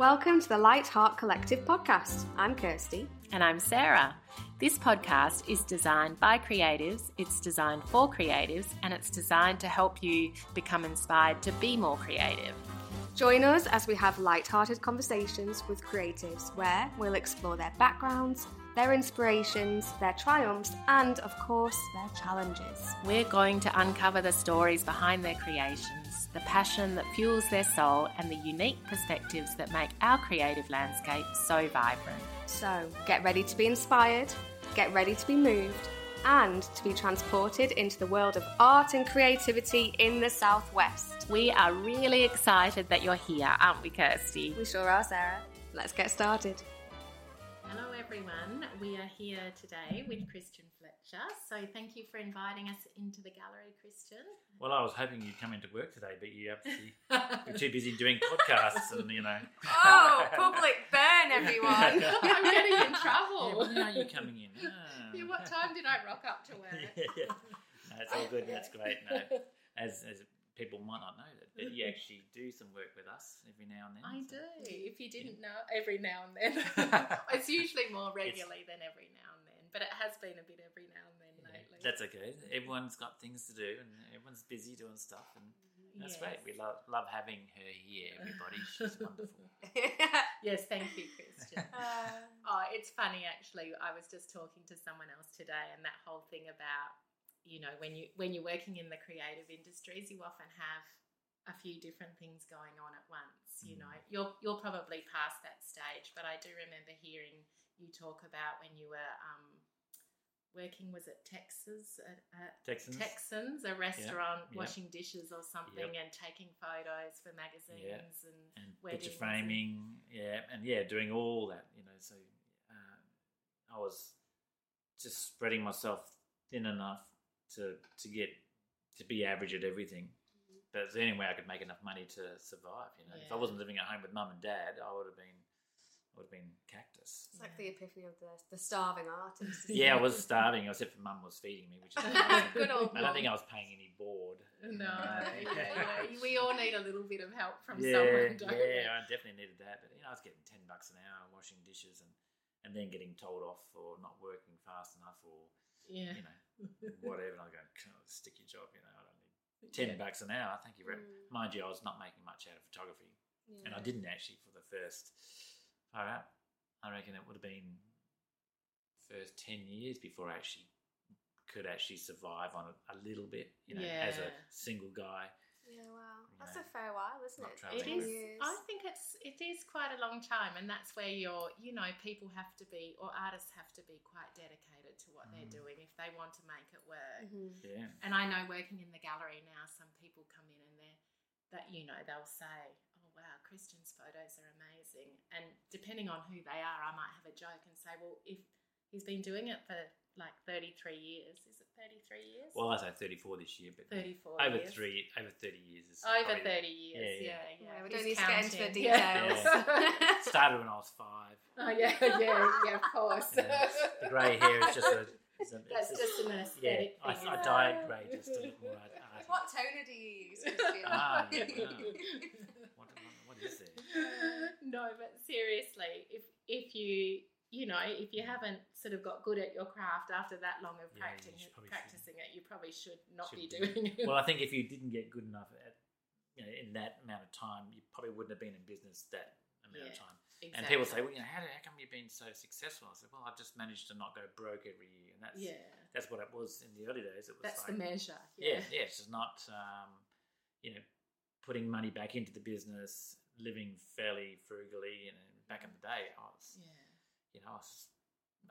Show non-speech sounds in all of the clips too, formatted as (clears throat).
Welcome to the Light Heart Collective podcast. I'm Kirsty. And I'm Sarah. This podcast is designed by creatives, it's designed for creatives, and it's designed to help you become inspired to be more creative. Join us as we have light-hearted conversations with creatives where we'll explore their backgrounds, their inspirations, their triumphs, and of course, their challenges. We're going to uncover the stories behind their creations, the passion that fuels their soul, and the unique perspectives that make our creative landscape so vibrant. So, get ready to be inspired, get ready to be moved, and to be transported into the world of art and creativity in the Southwest. We are really excited that you're here, aren't we, Kirsty? We sure are, Sarah. Let's get started. Hello, everyone. We are here today with Christian Fletcher. So, thank you for inviting us into the gallery, Christian. Well, I was hoping you'd come into work today, but you obviously (laughs) you're too busy doing podcasts and you know. Oh, (laughs) public burn, everyone! (laughs) I'm getting in Yeah, trouble. when are you coming in? Ah. Yeah, what time did I rock up to work? yeah, yeah. No, it's all good. That's great. No, as as people might not know that, but you actually do some work with us every now and then. I so- do. If you didn't know, every now and then. it's usually more regularly than every now and then, but it has been a bit every now and then Yeah, lately. That's okay. Everyone's got things to do, and everyone's busy doing stuff, and that's great. We love love having her here. Everybody, she's wonderful. (laughs) (laughs) Yes, thank you, Christian. Oh, it's funny actually. I was just talking to someone else today, and that whole thing about you know when you when you're working in the creative industries, you often have a few different things going on at once. You Mm. know, you're you're probably past that stage, but I do remember hearing you talk about when you were um, working. Was it Texas? At, at Texans. Texans, a restaurant, yep. washing dishes or something, and taking photos for magazines and and picture and- framing, yeah, and yeah, doing all that, you know. So uh, I was just spreading myself thin enough to to get to be average at everything. But it's the only way I could make enough money to survive. You know, if I wasn't living at home with mum and dad, I would have been would have been cactus. It's like the epiphany of the, the starving artist. Yeah, I was starving, except for mum was feeding me, which is (laughs) Good old I don't think. I was paying any board. No, (laughs) yeah, yeah. (laughs) we all need a little bit of help from yeah, someone, don't yeah, I definitely needed that. But you know, I was getting ten bucks an hour washing dishes and and then getting told off for not working fast enough or? Yeah. you know whatever. And I go, "Oh, stick your job. You know, I don't need ten Yeah. bucks an hour. Thank you very Mm. Mind you, I was not making much out of photography, and I didn't actually for the first. All right, I reckon it would have been first ten years before I actually could actually survive on it a little bit. You know, as a single guy. Yeah, wow. You That's know, a fair while, isn't it? travelling It Ten is. years. I think it's it is quite a long time, and that's where you're. You know, people have to be, or artists have to be quite dedicated to what they're Mm. doing if they want to make it work. Mhm. Yeah. And I know working in the gallery now, some people come in and they're that you know they'll say, "Oh wow, Christian's photos are amazing," and depending on who they are, I might have a joke and say, "Well, if he's been doing it for like thirty three years, is it thirty three years? Well, I say thirty-four this year, but thirty four over years. three, over thirty years is Over probably- thirty years, yeah, yeah, yeah. yeah. Yeah, we don't need to get into the details. Yeah. (laughs) Started when I was five. oh yeah, yeah, yeah, of course. Yeah, the grey hair is just a. Is a (laughs) That's it's just an yeah, aesthetic I, thing. I isn't dye it? it grey just to look more art- What toner do you use, Christian? Ah, yeah, (laughs) What, what is (laughs) there? no, but seriously, if if you you know if you haven't sort of got good at your craft after that long of Yeah, practicing should- practicing it, you probably should not Should be do. doing it. Well, I think if you (laughs) didn't get good enough at, you know, in that amount of time, you probably wouldn't have been in business that amount of time. exactly. And people say, well, you know, how, how come you've been so successful? I said, well, I've just managed to not go broke every year, and that's yeah, that's what it was in the early days. It was that's like, the measure. yeah, Yeah, yeah, it's just not, um, you know, putting money back into the business, living fairly frugally. Know, back in the day, I was, yeah. you know, I, was,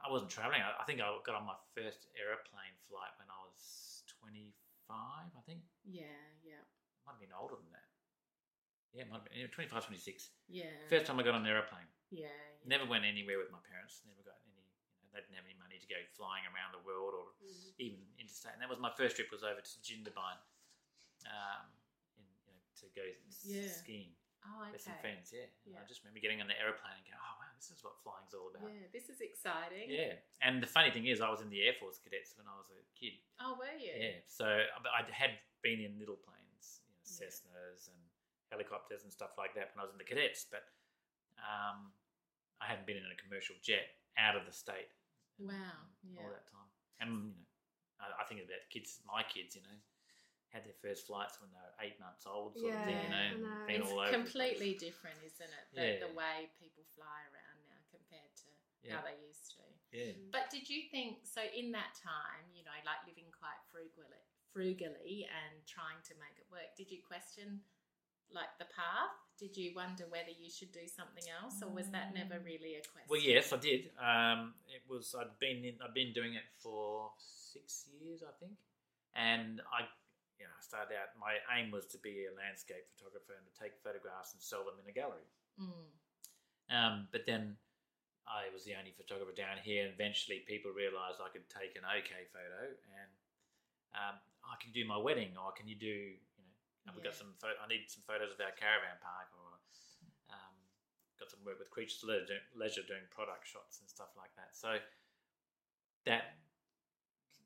I wasn't traveling. I, I think I got on my first aeroplane flight when I was 25, I think. yeah, yeah, Might have been older than that. Yeah, might have been yeah, 25, 26. yeah, First time I got on an aeroplane. yeah, yeah. Never went anywhere with my parents. Never got any, you know, they didn't have any money to go flying around the world or Mm. even interstate. And that was my first trip was over to Jindabyne, um, in, you know, to go Yeah. skiing Oh, okay. with some friends. Yeah. Yeah. I just remember getting on the aeroplane and going, oh wow, this is what flying's all about. Yeah, this is exciting. Yeah. And the funny thing is, I was in the Air Force cadets when I was a kid. Oh, were you? Yeah. So but I had been in little planes, you know, Yeah. Cessnas and helicopters and stuff like that when I was in the cadets. But um, I hadn't been in a commercial jet out of the state. Wow, yeah. All that time, and you know, I, I think about kids, my kids, you know, had their first flights when they were eight months old, sort of thing, you Yeah, know, I know. been it's all over. the completely different, isn't it? The, Yeah. the way people fly around now compared to Yeah. how they used to. Yeah. But did you think so in that time, you know, like living quite frugally, frugally and trying to make it work? Did you question like the path? Did you wonder whether you should do something else, or was that never really a question? Well, yes, I did. Um, it was I'd been in, I'd been doing it for six years, I think, and I, you know, I started out. My aim was to be a landscape photographer and to take photographs and sell them in a gallery. Mm. Um, but then I was the only photographer down here, and eventually people realised I could take an okay photo, and um, I can do my wedding, or can you do, you know, and we've got some. I need some photos of our caravan park, or um, got some work with Creatures Leisure doing product shots and stuff like that. So that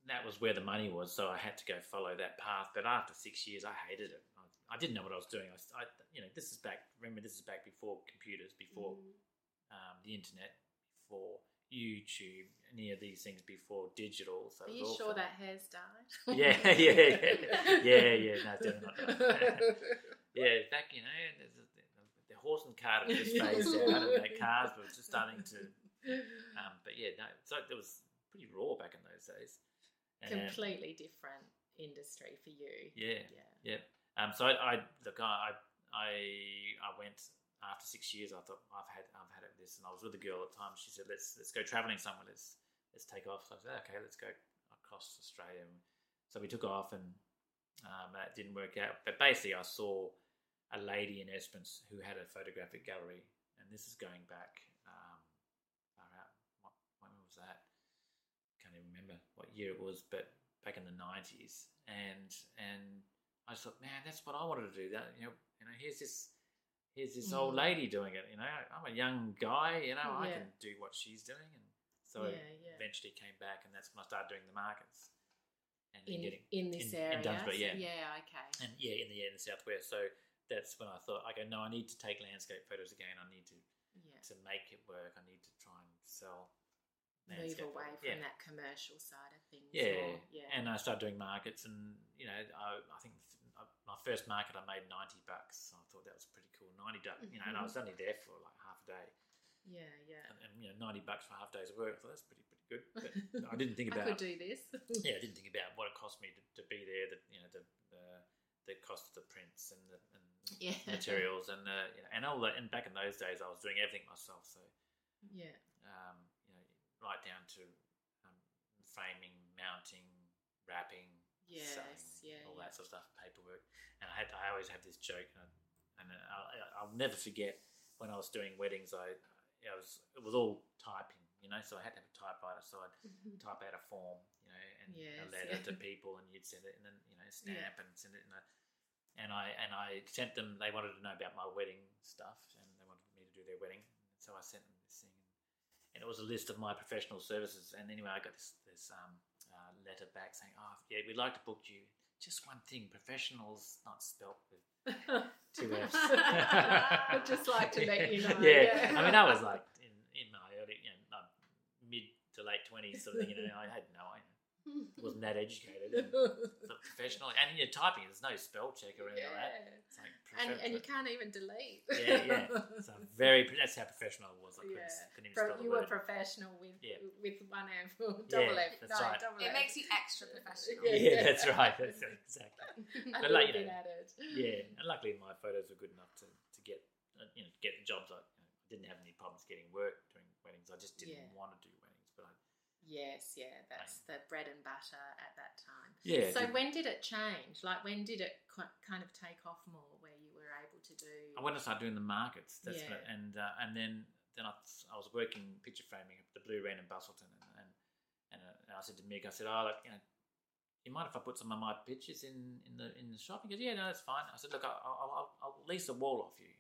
that was where the money was. So I had to go follow that path. But after six years, I hated it. I, I didn't know what I was doing. I, I, you know, this is back. Remember, this is back before computers, before um, the internet, before YouTube, any of these things before digital. So Are you sure fun. that hair's died? (laughs) Yeah, yeah, yeah, yeah, yeah. No, definitely not. (laughs) yeah, back you know, there's a, the horse and cart had just phased out, and (laughs) the cars were just starting to. Um, but yeah, no. So it was pretty raw back in those days. And, Completely different industry for you. Yeah, Yeah. yeah. Um, so I, I look, I, I, I went after six years. I thought I've had, I've had it this, and I was with a girl at the time. She said, "Let's, let's go traveling somewhere. Let's, let's take off." So I said, "Okay, let's go across Australia." And so we took off, and um, that didn't work out. But basically, I saw a lady in Esperance who had a photographic gallery, and this is going back. Um, far out. What, when was that? Can't even remember what year it was, but back in the nineties, and and I just thought, man, that's what I wanted to do. That you know, you know, here's this, here's this old Mm. lady doing it. You know, I'm a young guy. You know, I can do what she's doing, and so yeah, yeah. eventually came back, and that's when I started doing the markets and In, getting in this in- area. in Dunsborough, yeah. Yeah, okay. and yeah, in the yeah, in the southwest. So that's when I thought, okay, no, I need to take landscape photos again. I need to Yeah. to make it work. I need to try and sell. Move away from yeah. that commercial side of things. Yeah, or- yeah. and I started doing markets, and you know, I, I think uh, my first market I made ninety bucks. So I thought that was pretty cool. Ninety bucks, you know, and I was only there for like half a day, yeah, yeah. and, and you know, ninety bucks for half a day's work. I thought that's pretty pretty good. But I didn't think (laughs) about. I could do this. (laughs) yeah, I didn't think about what it cost me to, to be there. The you know the the, the cost of the prints and the and yeah. materials and uh, you know, and all that. And back in those days, I was doing everything myself. So Yeah. um, right down to um, framing, mounting, wrapping, Yes. selling, Yeah. all yeah. that sort of stuff, paperwork. And I had, I always have this joke, and, I, and I'll, I'll never forget when I was doing weddings. I, I was, it was all typing, you know, so I had to have a typewriter, so I'd (laughs) type out a form, you know, and Yes, a letter yeah. to people, and you'd send it, and then you know, stamp and send it in a. And I and I sent them. They wanted to know about my wedding stuff, and they wanted me to do their wedding. So I sent them and it was a list of my professional services. And anyway, I got this this um, uh, letter back saying, "Oh, yeah, we'd like to book you. Just one thing: professionals not spelt with (laughs) two F's." I'd just like to let you know. yeah. I mean, I was like in, in my early, you know, mid to late twenties, sort of thing. You know, I had no, I wasn't that educated. And (laughs) the professional, and you're typing. There's no spell check or anything like that. It's like And, and you can't even delete. Yeah, yeah. (laughs) So very. That's how professional I was. I couldn't, Yeah. couldn't even Pro- spell the you were word. professional with Yeah. with one F, double F. that's no, right. double It F. makes you extra professional. yeah, that's right. That's right, exactly. (laughs) A But like, you know, added. Yeah, and luckily my photos were good enough to, to get uh, you know get the jobs. I, you know, didn't have any problems getting work doing weddings. I just didn't Yeah. want to do weddings, but I, Yes, yeah, that's the bread and butter at that time. yeah. So when did it change? Like when did it kind of take off more, where you were able to do? I went to start doing the markets. That's Yeah. what, and uh, and then then I, I was working picture framing at the Blue Wren in Busselton, and and, and, uh, and I said to Mick, I said, oh, look, you know, you mind if I put some of my pictures in in the in the shop? He goes, yeah, no, that's fine. I said, look, I'll, I'll, I'll, lease a wall off you.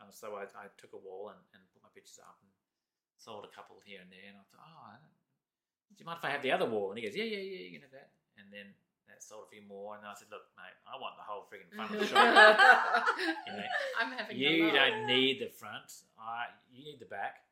Uh, so I, I took a wall and, and put my pictures up and sold a couple here and there. And I thought, oh, I don't- do you mind if I have the other wall? And he goes, yeah, yeah, yeah, you can have that. And then that sold a few more, and then I said, "Look, mate, I want the whole freaking front of the shop. (laughs) You know, I'm having you don't need the front. I you need the back.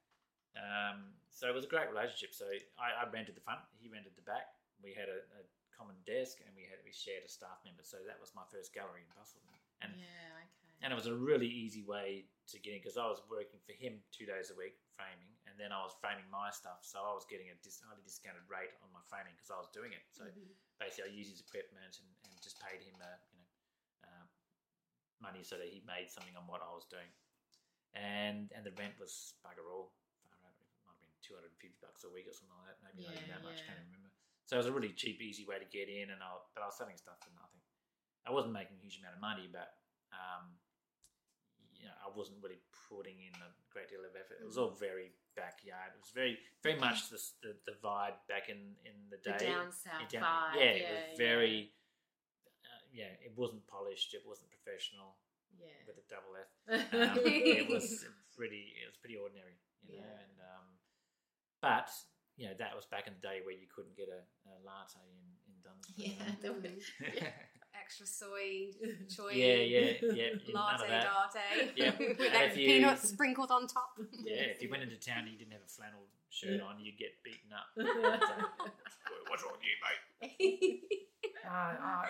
Um, so it was a great relationship. So I, I rented the front, he rented the back. We had a, a common desk, and we had we shared a staff member. So that was my first gallery in Busselton, and yeah, okay. And it was a really easy way to get in because I was working for him two days a week framing, and then I was framing my stuff. So I was getting a dis- highly discounted rate on my framing because I was doing it. So Mhm. basically, I used his equipment and, and just paid him, uh, you know, uh, money so that he made something on what I was doing. And and the rent was bugger all. Far out. It might have been two hundred and fifty bucks a week or something like that. Maybe not even that much. yeah. Can't remember. So it was a really cheap, easy way to get in, and I but I was selling stuff for nothing. I wasn't making a huge amount of money, but um, you know, I wasn't really putting in a great deal of effort. It was all very backyard. It was very, very much the the, the vibe back in in the The day. down south down- vibe. yeah, Yeah, it was very. Uh, yeah, it wasn't polished. It wasn't professional Yeah. with a double F. (laughs) Um, it was pretty. It was pretty ordinary, you know. Yeah. And um, but you know that was back in the day where you couldn't get a, a latte in in Dunsborough. yeah. (laughs) there was- yeah. Extra soy, choy, yeah, yeah, yeah. (laughs) yeah, None latte, that. latte, Yep. (laughs) with And like if you- peanuts sprinkled on top. Yeah, if you (laughs) went into town and you didn't have a flannel shirt on, you'd get beaten up. What's wrong with you, mate? Uh, uh,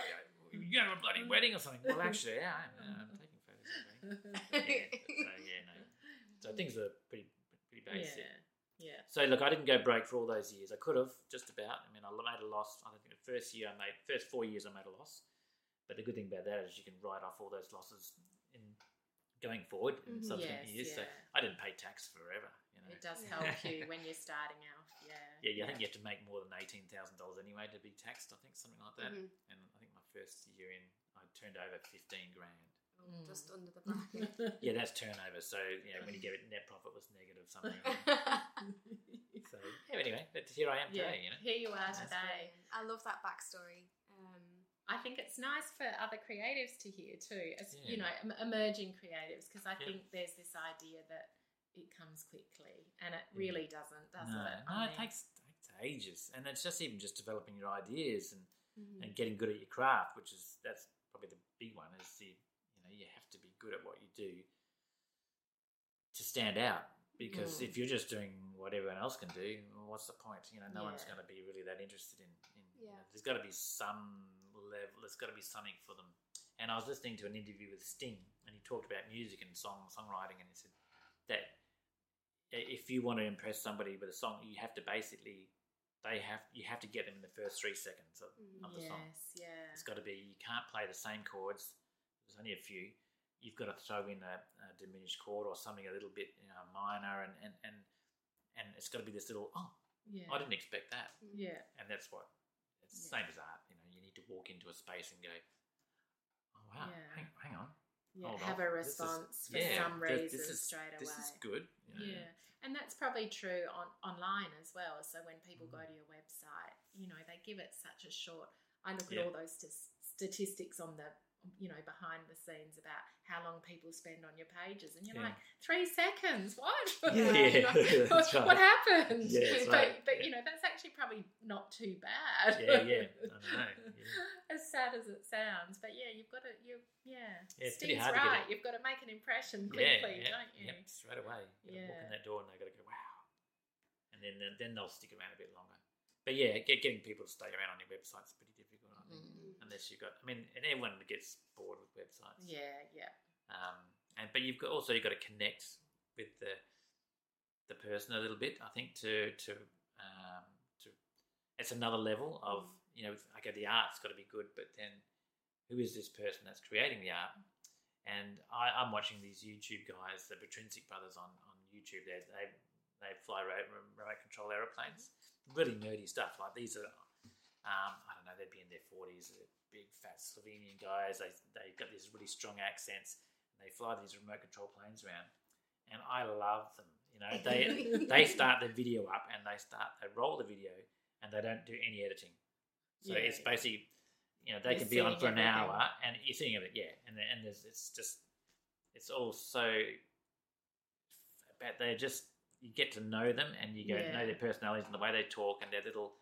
you go to a bloody wedding or something. Well, actually, yeah, I'm, uh, I'm taking photos of it. Yeah, so yeah, no. So things were pretty pretty basic. yeah. Yeah. So look, I didn't go broke for all those years. I could have just about. I mean, I made a loss. I think the first year I made, first four years I made a loss. But the good thing about that is you can write off all those losses in going forward in Mhm. subsequent Yes, years. So. I didn't pay tax forever. You know, It does Yeah. help you (laughs) when you're starting out. Yeah. Yeah, yeah, I think you have to make more than eighteen thousand dollars anyway to be taxed. I think something like that. Mhm. And I think my first year in, I turned over fifteen grand. Mm. Just under the bracket. (laughs) Yeah, that's turnover. So you know, when you get it, net profit was negative something. (laughs) so yeah, anyway, but here I am yeah. today. You know, Here you are That's today. brilliant. I love that backstory. I think it's nice for other creatives to hear too, as Yeah. you know, emerging creatives, because I Yeah. think there's this idea that it comes quickly, and it really doesn't, does no, it? no, I it mean, takes takes ages, and it's just even just developing your ideas and mhm. and getting good at your craft, which is that's probably the big one. Is the you know you have to be good at what you do to stand out. Because Mm. if you're just doing what everyone else can do, well, what's the point? You know, no one's going to be really that interested in. in you know, there's got to be some level. There's got to be something for them. And I was listening to an interview with Sting, and he talked about music and song songwriting, and he said that if you want to impress somebody with a song, you have to basically they have you have to get them in the first three seconds of, Mhm. of the song. yes, yeah, It's got to be you can't play the same chords. There's only a few. You've got to throw in a, a diminished chord or something a little bit you know, minor, and and and and it's got to be this little. Oh, yeah, I didn't expect that, yeah, and that's what it's the Yeah. same as art. Walk into a space and go, oh wow, Yeah. hang, hang on, yeah. hold Have a This is- response for yeah, some reason this is, straight away. This is good. you know. Yeah, and that's probably true on online as well. So when people Mm. go to your website, you know, they give it such a short. I look at all those st- statistics on the, you know, behind the scenes about how long people spend on your pages, and you're Yeah. like, three seconds. What? (laughs) Yeah. You know, Yeah, that's what, right. happened? Yeah, but right. but you know, that's actually probably not too bad. Yeah, yeah, I (laughs) know. Yeah. as sad as it sounds, but yeah, you've got to you yeah. Yeah, Steve's hard to get right. You've got to make an impression quickly, yeah, don't you? Yep, straight away. You gotta Walk in that door and they got to go, wow. And then, then then they'll stick around a bit longer. But yeah, getting people to stay around on your website's pretty Mm. Unless you've got, I mean, and everyone gets bored with websites. Yeah, yeah. Um, and but you've got also you've got to connect with the the person a little bit. I think to to um, to it's another level of you know okay the art's got to be good, but then who is this person that's creating the art? And I, I'm watching these YouTube guys, the Patrinsic brothers on on YouTube. They they they fly remote, remote control aeroplanes, really nerdy stuff. Like these are. Um, I don't know. They'd be in their forties. Big fat Slovenian guys. They they've got these really strong accents. And they fly these remote control planes around, and I love them. You know, they (laughs) they start the video up and they start they roll the video and they don't do any editing. So Yeah, it's basically, you know, they You're can be on for an everything. hour and you're seeing it, yeah. And and there's it's just it's all so, but they're just you get to know them and you get to know their personalities and the way they talk and their little.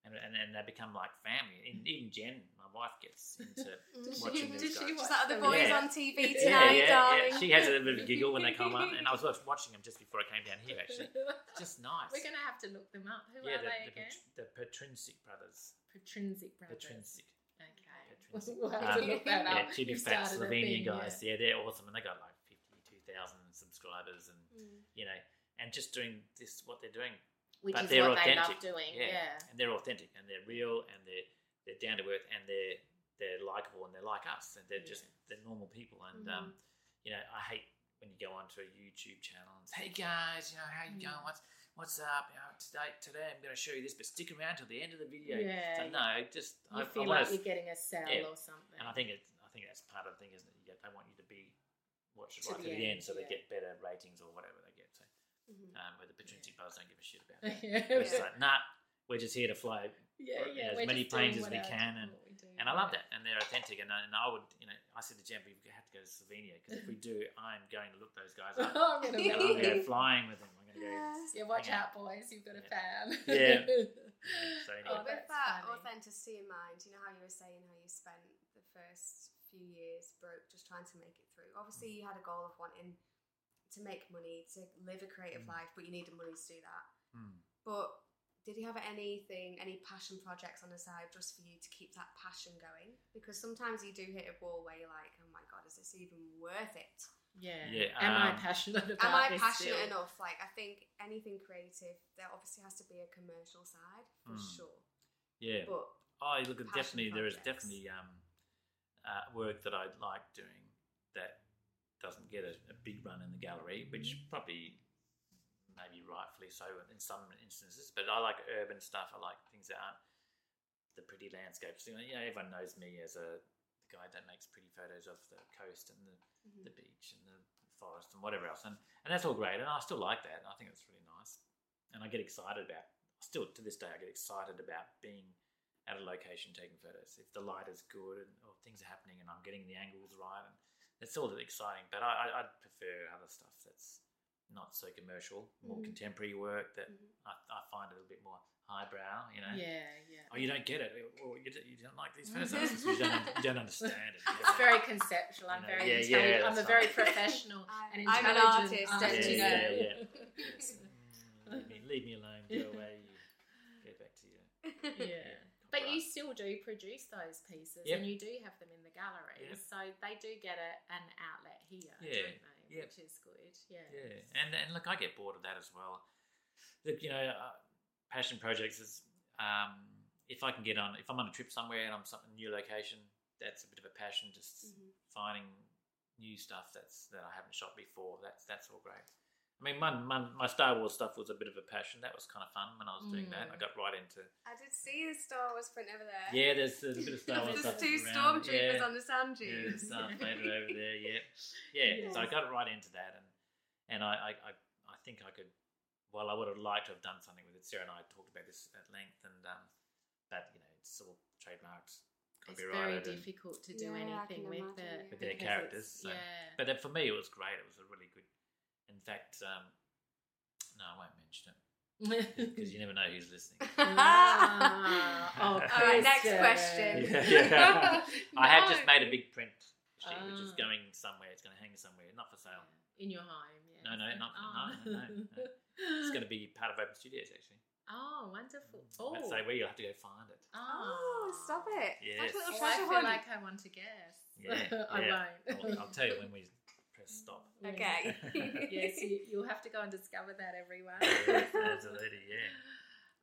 And, and, and they become like family. And even Jen, my wife gets into (laughs) Does she- watching does these she guys. watch Just like the them? boys Yeah. on TV tonight, yeah, darling. yeah. She has a little bit of a giggle when they come on, and I was (laughs) watching them just before I came down here. Actually, (laughs) just nice. We're going to have to look them up. Who yeah, are the, they the, again? Pat- the Patrinsic brothers. Patrinsic brothers. Patrinsic. Okay. Patrinsic. We'll have to Um, look that Yeah, up. Jimmy You Fat Slovenian thing, guys. Yeah. they're awesome, and they got like fifty-two thousand subscribers, and Mm. you know, and just doing this what they're doing, Which but is they're what they love authentic. doing. Yeah. Yeah. and they're authentic, and they're real, and they're they're down to earth, and they're they're likable, and they're like us, and they're just Yeah. they're normal people, and Mm-hmm. um, you know, I hate when you go onto a YouTube channel and say, "Hey guys, you know, how you Mm. going? What's what's up? You know, today today I'm going to show you this, but stick around till the end of the video." Yeah, So no, just You I, feel I like you're getting a sell Yeah. or something. and I think it, I think that's part of the thing, isn't it? They want you to be watch it right to the end, end, so they get better ratings or whatever they get. So, Mhm. um, where the Patrinci brothers don't give a shit about (laughs) that. yeah. It's like, nah, we're just here to fly, yeah, yeah. as we're many planes as we our- can, and- we do, and I love that, and they're authentic. And, I- and I would, you know, I said to Jen, we have to go to Slovenia because if we do, I'm going to look those guys up. (laughs) I'm gonna And be I'm going to go flying with them. I'm going to go. Yes. Yeah, watch hang out, boys. You've got a Yeah. fan. Yeah. (laughs) So anyway. Oh, With that funny. authenticity in mind, you know how you were saying how you spent the first few years broke just trying to make it through. Obviously, you had a goal of wanting to make money, to live a creative Mm. life, but you needed money to do that. Hmm. But did you have anything, any passion projects on the side just for you to keep that passion going? Because sometimes you do hit a wall where you're like, oh my god, is this even worth it? Yeah. Yeah, Am I um, passionate about Am I this passionate still? enough? Like, I think anything creative, there obviously has to be a commercial side for Mm. sure. Yeah. But Oh, look, passion definitely there is definitely um, uh, work that I'd like doing that doesn't get a, a big run in the gallery, which Mm-hmm. probably maybe rightfully so in some instances. But I like urban stuff. I like things that aren't the pretty landscapes. You know, you know, everyone knows me as a the guy that makes pretty photos of the coast and the, Mhm. the beach and the forest and whatever else, and and that's all great, and I still like that. And I think it's really nice, and I get excited about. Still to this day, I get excited about being at a location taking photos. If the light is good and or things are happening and I'm getting the angles right, and it's all exciting. But I, I, I'd prefer other stuff that's not so commercial, more Mhm. contemporary work that Mhm. I, I find a little bit more highbrow. You know. Yeah, yeah. Oh, you don't get it. Or you, don't- you don't like these photos. It's because you don't, you don't understand it. It's very conceptual. I'm You know, very yeah, yeah. I'm a very right. professional (laughs) I- and I'm an intelligent artist, artist. and, you Yeah, know. yeah, It's, (laughs) mm, leave, me, leave me alone. Go away. You (laughs) get back to you. yeah. But you still do produce those pieces Yep. and you do have them in the gallery. Yep. So they do get a, an outlet here, Yeah, don't they? yep. Which is good. Yeah. Yeah, and and look, I get bored of that as well. Look, you know, uh, passion projects is um, if I can get on, if I'm on a trip somewhere and I'm some new location, that's a bit of a passion. Just Mhm. finding new stuff that's that I haven't shot before. That's that's all great. I mean, my, my, my Star Wars stuff was a bit of a passion. That was kind of fun when I was doing that. Mm. I got right into I did see a Star Wars print over there. yeah. There's, there's a bit of (laughs) Star Wars stuff. There's two around. stormtroopers yeah. on the sand Yeah, dunes. there's Darth Vader over there. (laughs) Yeah, yeah. So I got right into that, and and I, I, I, I think I could. Well, I would have liked to have done something with it. Sarah and I talked about this at length, and um, but you know, it's all trademarked, It's very difficult to do Yeah, anything with imagine, it. yeah. With their characters, so- Yeah. but then for me, it was great. It was a really good. In fact, um, no, I won't mention it (laughs) because you never know who's listening. (laughs) Ah, oh, All right, next question. (laughs) Yeah, yeah. I have just made a big print sheet, which is Ah. going somewhere. It's going to hang somewhere, not for sale. In your home, yeah. No, no, not- oh. no, no, no. It's going to be part of Open Studios, actually. Oh, wonderful. Oh, Let's say where you'll have to go find it. Oh, stop it. Yes. Like a little Oh, I treasure feel hunt. like I want to guess. Yeah, I yeah. won't. I'll, I'll tell you when we press stop. Okay. (laughs) yes, you, you'll have to go and discover that, everyone. Yes, Absolutely, yeah. (laughs)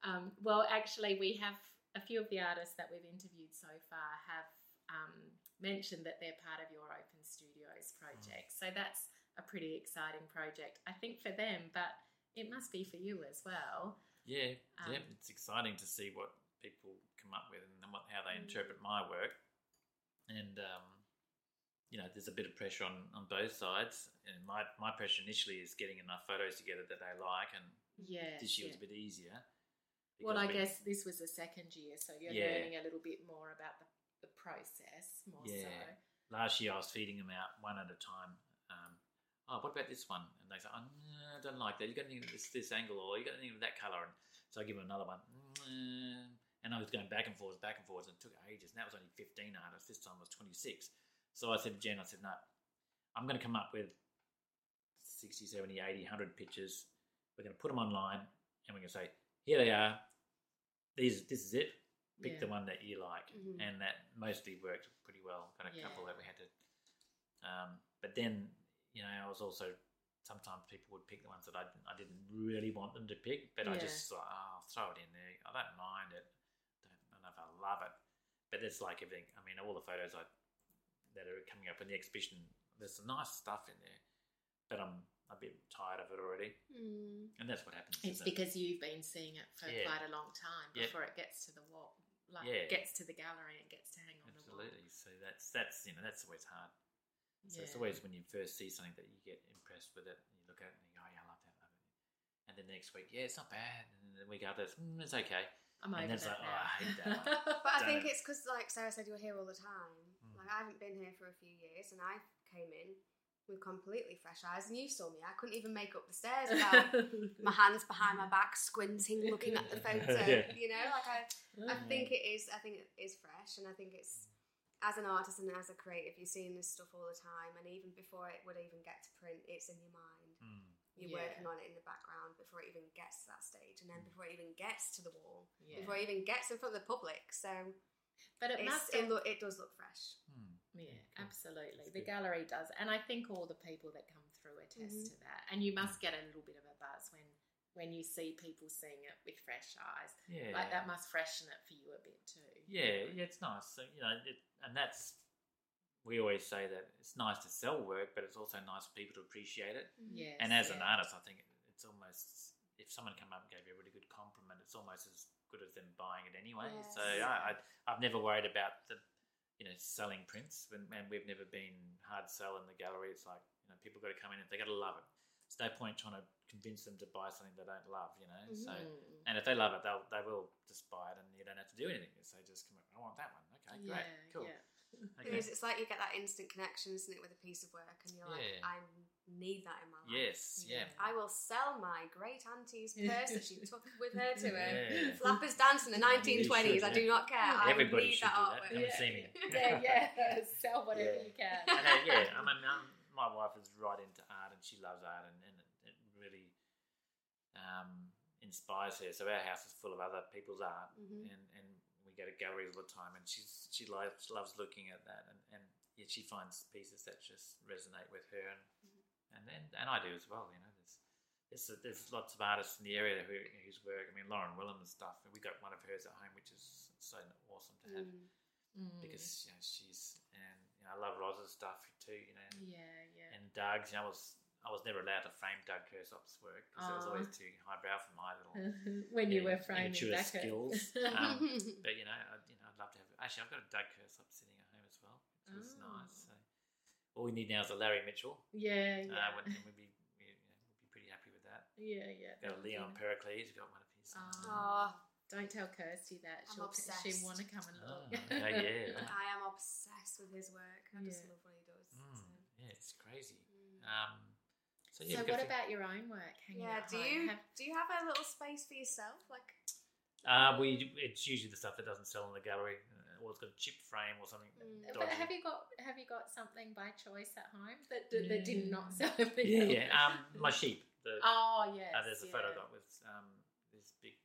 Um, well, actually, we have a few of the artists that we've interviewed so far have um, mentioned that they're part of your Open Studios project. So that's a pretty exciting project, I think, for them, but it must be for you as well. Yeah, yeah. Um, It's exciting to see what people come up with and what, how they Mm. interpret my work. And um, you know, there's a bit of pressure on, on both sides. And my my pressure initially is getting enough photos together that they like, and Yes. this year was a bit easier. Well, I we- guess this was the second year, so you're Yeah. learning a little bit more about the, the process more Yeah. so. last year I was feeding them out one at a time. Um, oh, what about this one? And they say, oh, no, I don't like that. You got anything with this this angle, or you got anything with that color? And so I give them another one, "Mm, And I was going back and forth, back and forth, and it took ages. And that was only 15 artists. This time was 26. So I said to Jen, I said, no, I'm going to come up with 60, 70, 80, 100 pictures. We're going to put them online and we're going to say, here they are. These, this is it. Pick the one that you like. Mhm. And that mostly worked pretty well. Got a couple that we had to. Um, but then, you know, I was also, sometimes people would pick the ones that I, I didn't really want them to pick, but I just thought, oh, I'll throw it in there. I don't mind it. Don't, I don't know if I love it. But it's like everything. I mean, all the photos I that are coming up in the exhibition, there's some nice stuff in there, but I'm a bit tired of it already. Mm. And that's what happens. It's isn't it? because you've been seeing it for Yeah. quite a long time Yep. before it gets to the wall, like Yeah. gets to the gallery and gets to hang on the wall. Absolutely. So that's that's you know that's always hard. So it's always when you first see something that you get impressed with it, and you look at it and you go, oh, yeah, I love that, love it. And then the next week, yeah, it's not bad. And then the week after, it's, mm, it's okay. I'm and over then it's that like, oh, I hate now. that one. But (laughs) I think it. it's because, like Sarah said, you're here all the time. Like I haven't been here for a few years, and I came in with completely fresh eyes, and you saw me. I couldn't even make up the stairs without (laughs) my hands behind my back, squinting, looking at the (laughs) photo. Yeah. You know, like I, I Mm. think it is. I think it is fresh, and I think it's as an artist and as a creative, you're seeing this stuff all the time, and even before it would even get to print, it's in your mind. Mm. You're Yeah. working on it in the background before it even gets to that stage, and then before it even gets to the wall, Yeah. before it even gets in front of the public. So But it it's, must it, look, it does look fresh. Mm. Yeah, Cool. absolutely. That's The good. gallery does, and I think all the people that come through attest Mhm. to that. And you must get a little bit of a buzz when when you see people seeing it with fresh eyes. Yeah. Like that must freshen it for you a bit too. Yeah, yeah, it's nice. So, you know, it, and that's we always say that it's nice to sell work, but it's also nice for people to appreciate it. Yes, And as an artist, I think it's almost if someone came up and gave you a really good compliment, it's almost as good as them buying it anyway. So Yes. I, I, I've never worried about the, you know, selling prints, when, and we've never been hard sell in the gallery. It's like you know, people got to come in and they got to love it. There's no point trying to convince them to buy something they don't love, you know. So Mm. and if they love it, they'll they will just buy it, and you don't have to do anything. So just come I want that one. Okay, great, yeah, cool. yeah. Okay. is, it's like you get that instant connection, isn't it, with a piece of work, and you're like, Yeah. I need that in my life. Yes, yeah. I will sell my great auntie's (laughs) purse that she took with her to a Yeah. flappers dance in the You should, 1920s. I do not care. I Everybody need should that do that. artwork. Come and see me. (laughs) yeah, yeah. (laughs) Sell whatever Yeah. you can. And, uh, yeah, I mean, um, my wife is right into art, and she loves art, and, and it, it really um, inspires her. So our house is full of other people's art, Mhm. and, and we go to galleries all the time, and she's she loves loves looking at that, and, and yeah, she finds pieces that just resonate with her, and and then and I do as well. You know, there's there's, there's lots of artists in the area who, whose work. I mean, Lauren Williams stuff, and we got one of hers at home, which is so awesome to have Mm. Mm. because you know she's and you know I love Roz's stuff too. You know, yeah, yeah. and Doug's. You know, I was I was never allowed to frame Doug Kersop's work because it was always too highbrow for my little. (laughs) when you yeah, were framing immature skills. (laughs) Um, but you know, I, you know, I'd love to have. Actually, I've got a Doug Kersop sitting at home as well, which is Oh. nice. So all we need now is a Larry Mitchell. yeah, Uh, yeah. when- and we'd be we, you know, we'd be pretty happy with that. yeah, yeah. Got a Leon Pericles. Got one of his. Oh. Oh, Don't tell Kirsty that. I'm She'll, obsessed. she want to come and Oh, look. okay, yeah. (laughs) I am obsessed with his work. I just love what he does. Mm, so. yeah, it's crazy. Mm. Um, so So, yeah, we've what got a about your own work? Hanging Yeah, do home? you Have- do you have a little space for yourself? Like, Uh, we it's usually the stuff that doesn't sell in the gallery, uh, or it's got a chip frame or something. Mm. but have you got have you got something by choice at home that that, that did not sell in yeah, yeah. Um, my sheep. The, (laughs) Oh yes. uh, there's a photo I yeah. got with um, these big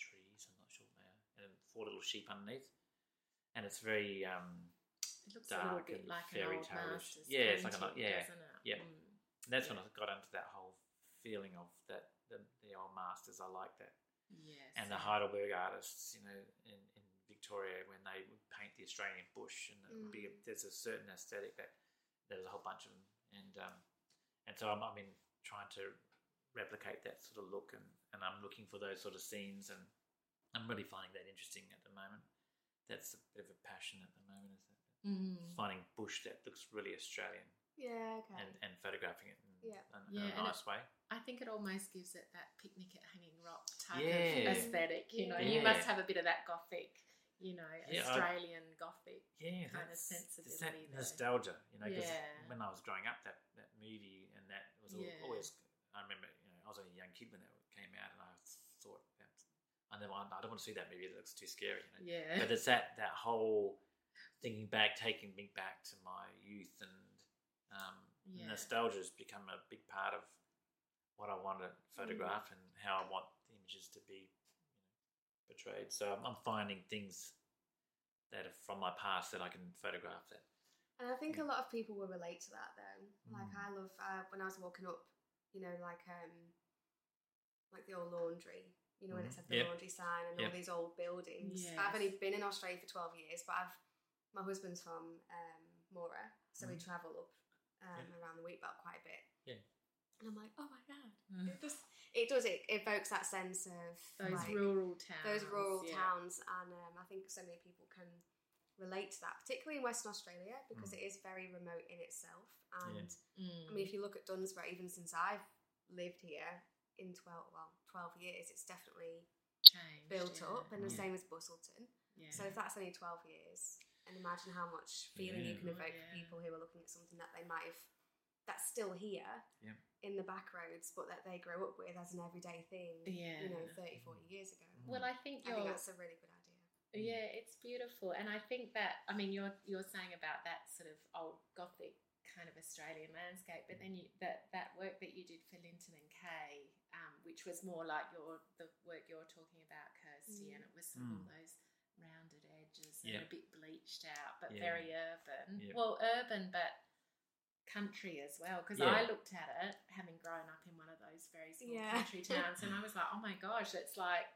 trees. I'm not sure what they are, and four little sheep underneath, and it's very um, It looks a little dark bit and like an fairy old tale-ish. Yeah, it's like a- painting, yeah, doesn't it? yeah. Mm. and that's when I got into that whole feeling of that the, the old masters. I like that. Yes. and the. Heidelberg artists, you know, in, in Victoria when they would paint the Australian bush, and it would be Mm. there's a certain aesthetic that there's a whole bunch of them, and um, and so I'm, I've been trying to replicate that sort of look, and, and I'm looking for those sort of scenes, and I'm really finding that interesting at the moment. That's a bit of a passion at the moment, is that Mm. finding bush that looks really Australian yeah, okay. and, and photographing it in, Yeah. in, in and a it- nice way. I think it almost gives it that picnic at Hanging Rock type Yeah. of aesthetic. You know, Yeah. you must have a bit of that gothic, you know, Yeah, I- Australian gothic. yeah, kind of it's that there. nostalgia, you know. Because Yeah. when I was growing up, that that movie and that was al- Yeah. always. I remember, you know, I was a young kid when that came out, and I thought I never, I don't want to see that movie. It looks too scary. You know? Yeah. But it's that that whole thinking back, taking me back to my youth, and um, Yeah. nostalgia has become a big part of what I want to photograph Mm. and how I want the images to be portrayed. So I'm, I'm finding things that are from my past that I can photograph. That And I think a lot of people will relate to that though. Like Mm. I love uh, when I was walking up, you know, like um, like the old laundry. You know, when it Mhm. said the Yep. laundry sign and Yep. all these old buildings. Yes. I've only been in Australia for twelve years, but I've my husband's from um, Moora, so we Mhm. travel up um, around the wheat belt quite a bit. Yeah. And I'm like, oh my god, Mm. it just it does it evokes that sense of those like, rural towns. those rural yeah. towns, and um, I think so many people can relate to that, particularly in Western Australia, because Mm. it is very remote in itself. And Yeah. I mean, if you look at Dunsborough, even since I've lived here in twelve well twelve years, it's definitely Changed, built yeah. up, and the Yeah. same as Busselton. Yeah. So if that's only twelve years, and imagine how much feeling you can evoke Yeah. for people who are looking at something that they might have that's still here Yeah. in the back roads, but that they grow up with as an everyday thing. Yeah. you know, 30, 40 years ago. well, I think I you're. think that's a really good idea. Yeah, it's beautiful, and I think that I mean you're you're saying about that sort of old gothic kind of Australian landscape, but then you that that work that you did for Linton and Kay, um, which was more like your the work you're talking about, Kirsty, Mm. and it was sort of all Mm. those rounded edges Yeah. and a bit bleached out, but Yeah. very urban. Yeah. Well, urban, but country as well. Because Yeah. I looked at it, having grown up in one of those very small Yeah. country (laughs) towns, and I was like, oh my gosh, it's like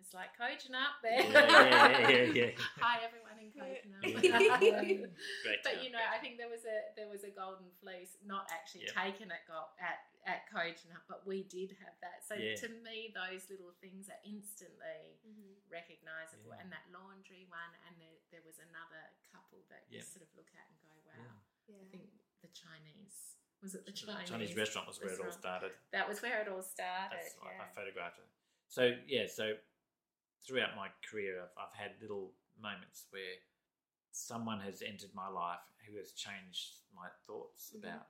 it's like Kojonup there. Yeah, yeah, yeah, yeah. (laughs) Hi everyone in Coaching (laughs) Great but town, you know, great I think there was a there was a golden fleece, not actually Yep. taken at go- at at Kojonup, but we did have that. So Yeah. to me, those little things are instantly mm-hmm. recognisable. Yeah. And that laundry one, and there, there was another couple that you sort of look at and go, wow. Yeah. Yeah. I think the Chinese was it the Chinese Chinese restaurant was where it all started. That was where it all started. That's yeah. I photographed it. So yeah, so throughout my career, I've, I've had little moments where someone has entered my life who has changed my thoughts Mhm. about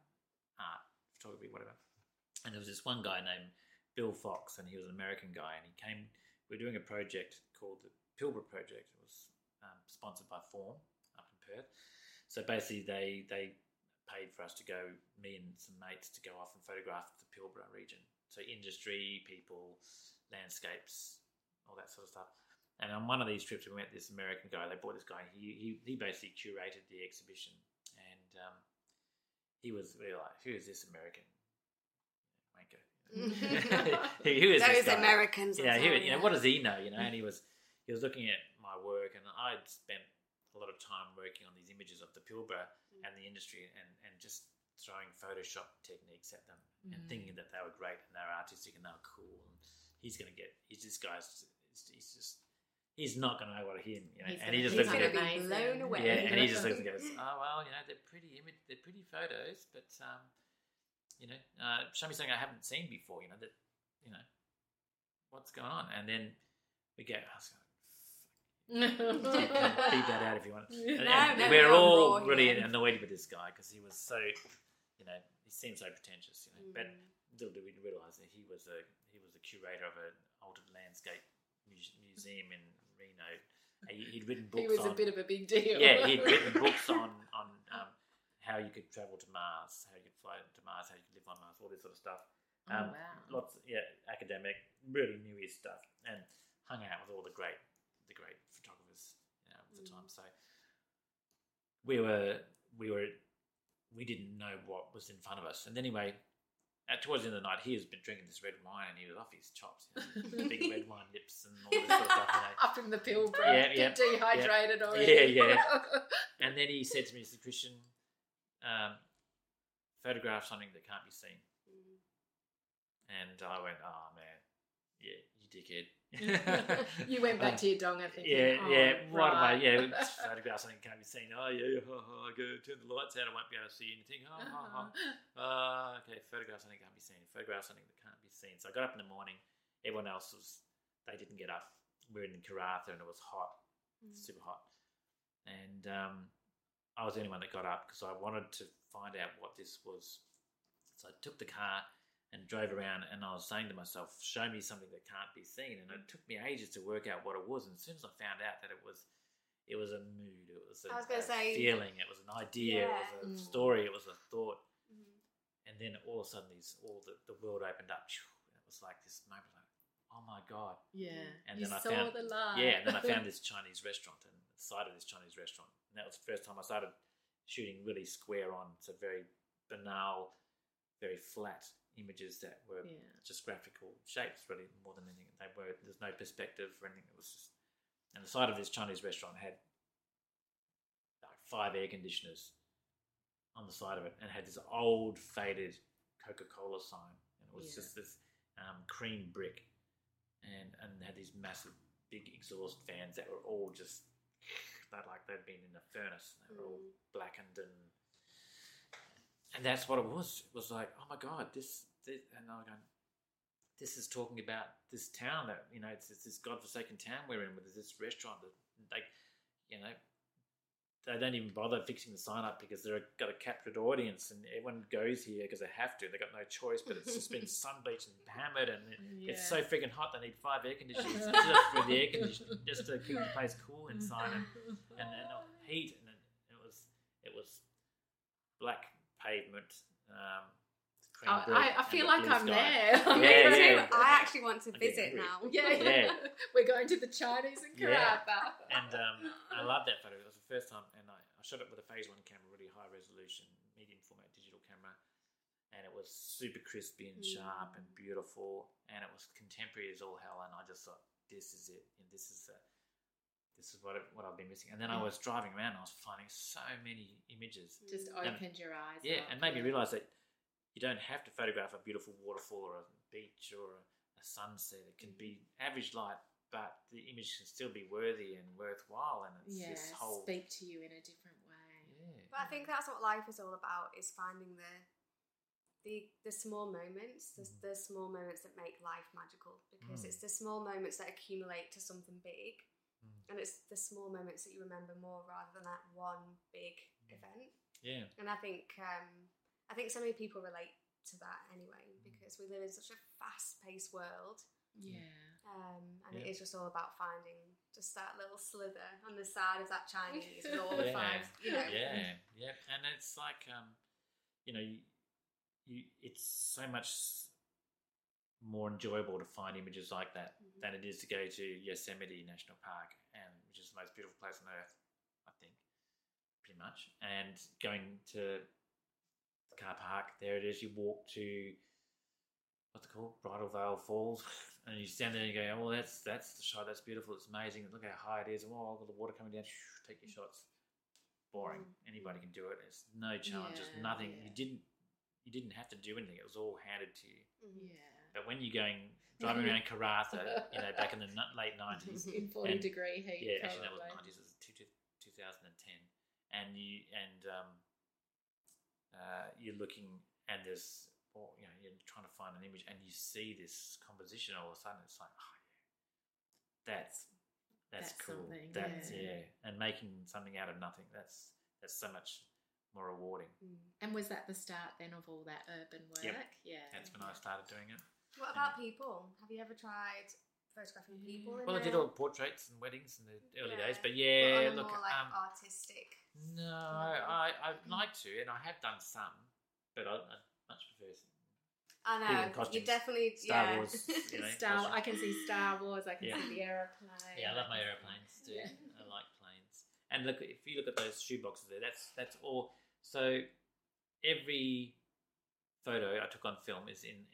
art, photography, whatever. And there was this one guy named Bill Fox, and he was an American guy, and he came. We are doing a project called the Pilbara Project. It was um, sponsored by Form up in Perth. So basically, they they paid for us to go, me and some mates, to go off and photograph the Pilbara region. So industry, people, landscapes, all that sort of stuff. And on one of these trips, we met this American guy. They brought this guy. He he, he basically curated the exhibition, and um, he was really like, "Who is this American wanker?" (laughs) who, who is Those? Americans. Yeah, you know, what does he know? You know, and he was he was looking at my work, and I'd spent a lot of time working on these images of the Pilbara Mm. and the industry, and and just throwing Photoshop techniques at them, and Mm. thinking that they were great and they were artistic and they were cool. And he's going to get he's this guy's he's just he's not going to know what to him, you know. He's and he gonna- just he's looks gonna at be it. blown away. Yeah, and he just looks and goes, (laughs) "Oh well, you know, they're pretty image, they're pretty photos, but um, you know, uh, show me something I haven't seen before. You know that, you know, what's going on?" And then we get, I was going, "Fuck, beat that out if you want." And, (laughs) No, and no, we're all really annoyed with this guy because he was so, you know, he seemed so pretentious. You know, but Mm. little did we realise that he was a he was the curator of an altered landscape muse- museum in Reno. He, he'd written books he was on a bit of a big deal. yeah, he'd (laughs) written books on on um, how you could travel to Mars, how you could fly to Mars, how you could live on Mars, all this sort of stuff. Oh, Um, wow. Lots, yeah, academic, really knew his stuff, and hung out with all the great photographers you know, of the time. So we were, we were, we didn't know what was in front of us. And anyway, at towards the end of the night, he has been drinking this red wine, and he was off his chops, you know, big red wine lips, and all this sort of stuff. You know. (laughs) Up in the Pilbara, Yeah, yeah, dehydrated already. Yeah, yeah. (laughs) And then he said to me, said, Christian, um, photograph something that can't be seen. Mm. And I went, oh, man, yeah, you dickhead. You went back to your dong, I think. Yeah, oh, yeah. I? right. Yeah, photograph something that can't be seen. Oh, yeah, ha, I go turn the lights out. I won't be able to see anything. Ha, ha, ha. Uh, okay, photograph something that can't be seen. Photograph something that can't be seen. So I got up in the morning. Everyone else was, they didn't get up. We were in Karratha and it was hot, Mm. super hot. And um, I was the only one that got up because I wanted to find out what this was. So I took the car and drove around. And I was saying to myself, "Show me something that can't be seen." And it took me ages to work out what it was. And as soon as I found out that it was, it was a mood, it was a, I was gonna a say- feeling, it was an idea, Yeah. it was a Mm. story, it was a thought. Mhm. And then all of a sudden, these all the, the world opened up. And it was like this moment, like, oh my god! Yeah. And you then I saw found- the light. Yeah, and then I found (laughs) this Chinese restaurant and the side of this Chinese restaurant. And that was the first time I started shooting really square on. So very banal, very flat images that were Yeah. just graphical shapes, really, more than anything. They were, there's no perspective or anything. It was just, and the side of this Chinese restaurant had like five air conditioners on the side of it and had this old faded Coca Cola sign. And it was Yeah. just this um, cream brick and, and had these massive big exhaust fans that were all just that like they'd been in a furnace. They were all Mm. blackened and and that's what it was. It was like, oh my god, this, this and I was going, this is talking about this town that you know it's, it's this godforsaken town we're in with this restaurant that like you know they don't even bother fixing the sign up because they've got a captured audience and everyone goes here because they have to. They've got no choice, but it's just been (laughs) sunbleached and hammered and it, it's so freaking hot they need five air conditioners (laughs) just for the air conditioning, just to keep the place cool inside and, and, and heat and it, it was it was black pavement. Um, I, I feel like I'm sky. there. (laughs) Yeah, too. yeah. I actually want to visit now. Yeah, Yeah. (laughs) We're going to the Chinese in Yeah. And um, I love that photo. It was the first time, and I, I shot it with a Phase One camera, really high resolution, medium format digital camera, and it was super crispy and sharp and beautiful, and it was contemporary as all hell. And I just thought, this is it, and this is the, this is what it, what I've been missing. And then I was driving around, and I was finding so many images. Just And- opened your eyes. Yeah, up, and made me realise that you don't have to photograph a beautiful waterfall or a beach or a, a sunset. It can be average light, but the image can still be worthy and worthwhile. And it's Yeah, this whole speak to you in a different way. yeah, But I think that's what life is all about: is finding the the the small moments, the, Mhm. the small moments that make life magical. Because Mm. it's the small moments that accumulate to something big, Mm. And it's the small moments that you remember more rather than that one big Mm. event. yeah, And I think um, I think so many people relate to that anyway Mm. because we live in such a fast paced world, Yeah. um, and it Yeah. is just all about finding just that little slither on the side of that Chinese with all the (laughs) Yeah. five, you know. yeah, yeah. And it's like, um, you know, you, you it's so much more enjoyable to find images like that Mhm. than it is to go to Yosemite National Park, and the most beautiful place on earth, I think, pretty much. And going to the car park, there it is. You walk to what's it called, Bridal Veil Falls, (laughs) and you stand there and you go, "Oh, that's that's the shot. That's beautiful. It's amazing. Look how high it is. Oh, look at the water coming down. (laughs) Take your shots." Boring. Mm. Anybody can do it. It's no challenges. Yeah, nothing. yeah. You didn't. You didn't have to do anything. It was all handed to you. Mhm. Yeah. But when you're going driving around Karratha, you know, back in the n- late nineties, (laughs) In 40 And- degree heat. yeah, actually that was probably. nineties, it was two, 2010, and you and um, uh, you're looking and there's or you know you're trying to find an image and you see this composition all of a sudden it's like oh yeah, that's that's, That's cool. That's yeah. yeah, and making something out of nothing. That's that's so much more rewarding. Mm. And was that the start then of all that urban work? Yep. Yeah. That's when I started doing it. What about people? Have you ever tried photographing Yeah. people? in Well, I did their- all portraits and weddings in the early Yeah. days, but but yeah, on a look, more like um, artistic. No, I I'd like to, and I have done some, but I, I much prefer. I people in know you definitely Star yeah. Wars, (laughs) you know. Star, costume. I can see Star Wars. I can Yeah. see the aeroplane. Yeah, I love my aeroplanes too. Yeah. I like planes. And look, if you look at those shoe boxes there, that's that's all. So every photo I took on film is in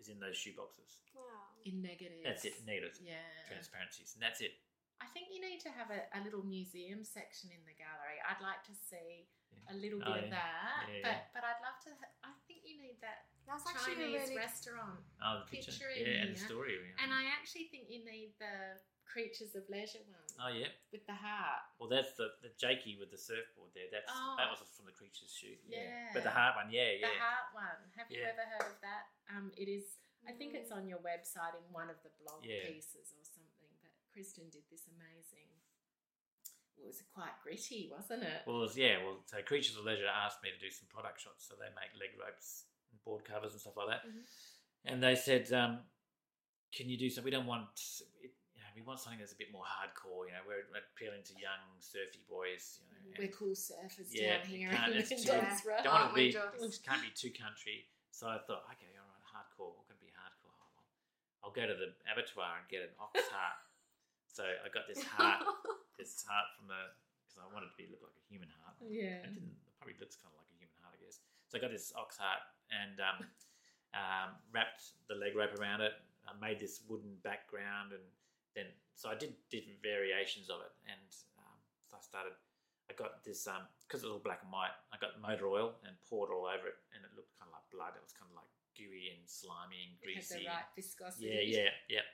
is in those shoe boxes. wow. In negatives. That's it, negatives, Yeah. transparencies, and that's it. I think you need to have a, a little museum section in the gallery. I'd like to see Yeah. a little Oh, bit of that, Yeah, but yeah. but I'd love to. Ha- I think you need that That's actually a Chinese really restaurant, Oh, the picture, Picturing yeah, and the story. Yeah. and I actually think you need the creatures of leisure one oh yeah. with the heart. Well, that's the the Jakey with the surfboard there. That's that Oh. was from the creatures shoot. Yeah. Yeah. But the heart one, yeah, yeah. The heart one. Have you Yeah. ever heard of that? Um, it is. I think it's Mm. on your website in one of the blog Yeah. pieces or something. But Christian did this amazing. It was quite gritty, wasn't it? Well, it was, yeah. Well, so Creatures of Leisure asked me to do some product shots, so they make leg ropes and board covers and stuff like that. Mhm. and they said, um, "Can you do something? We don't want, it, you know, we want something that's a bit more hardcore. You know, we're appealing to young surfy boys. You know, and- We're cool surfers Yeah, down it here can't- in it's too- Road. don't want to we be, can't be too country. So I thought, okay, all right, hardcore. We're going to be hardcore. Oh, well, I'll go to the abattoir and get an ox (laughs) heart. so I got this heart, (laughs) this heart from the because I wanted it to be look like a human heart. Yeah. It didn't. It probably looks kind of like a human heart, I guess. So I got this ox heart and um, (laughs) um, wrapped the leg rope around it. I made this wooden background, and then so I did different variations of it. And um, so I started. I got this because it was all black and white. I got motor oil and poured all over it, and it looked kind of like blood. It was kind of like gooey and slimy and It had greasy. the right viscosity. Yeah, yeah, yeah.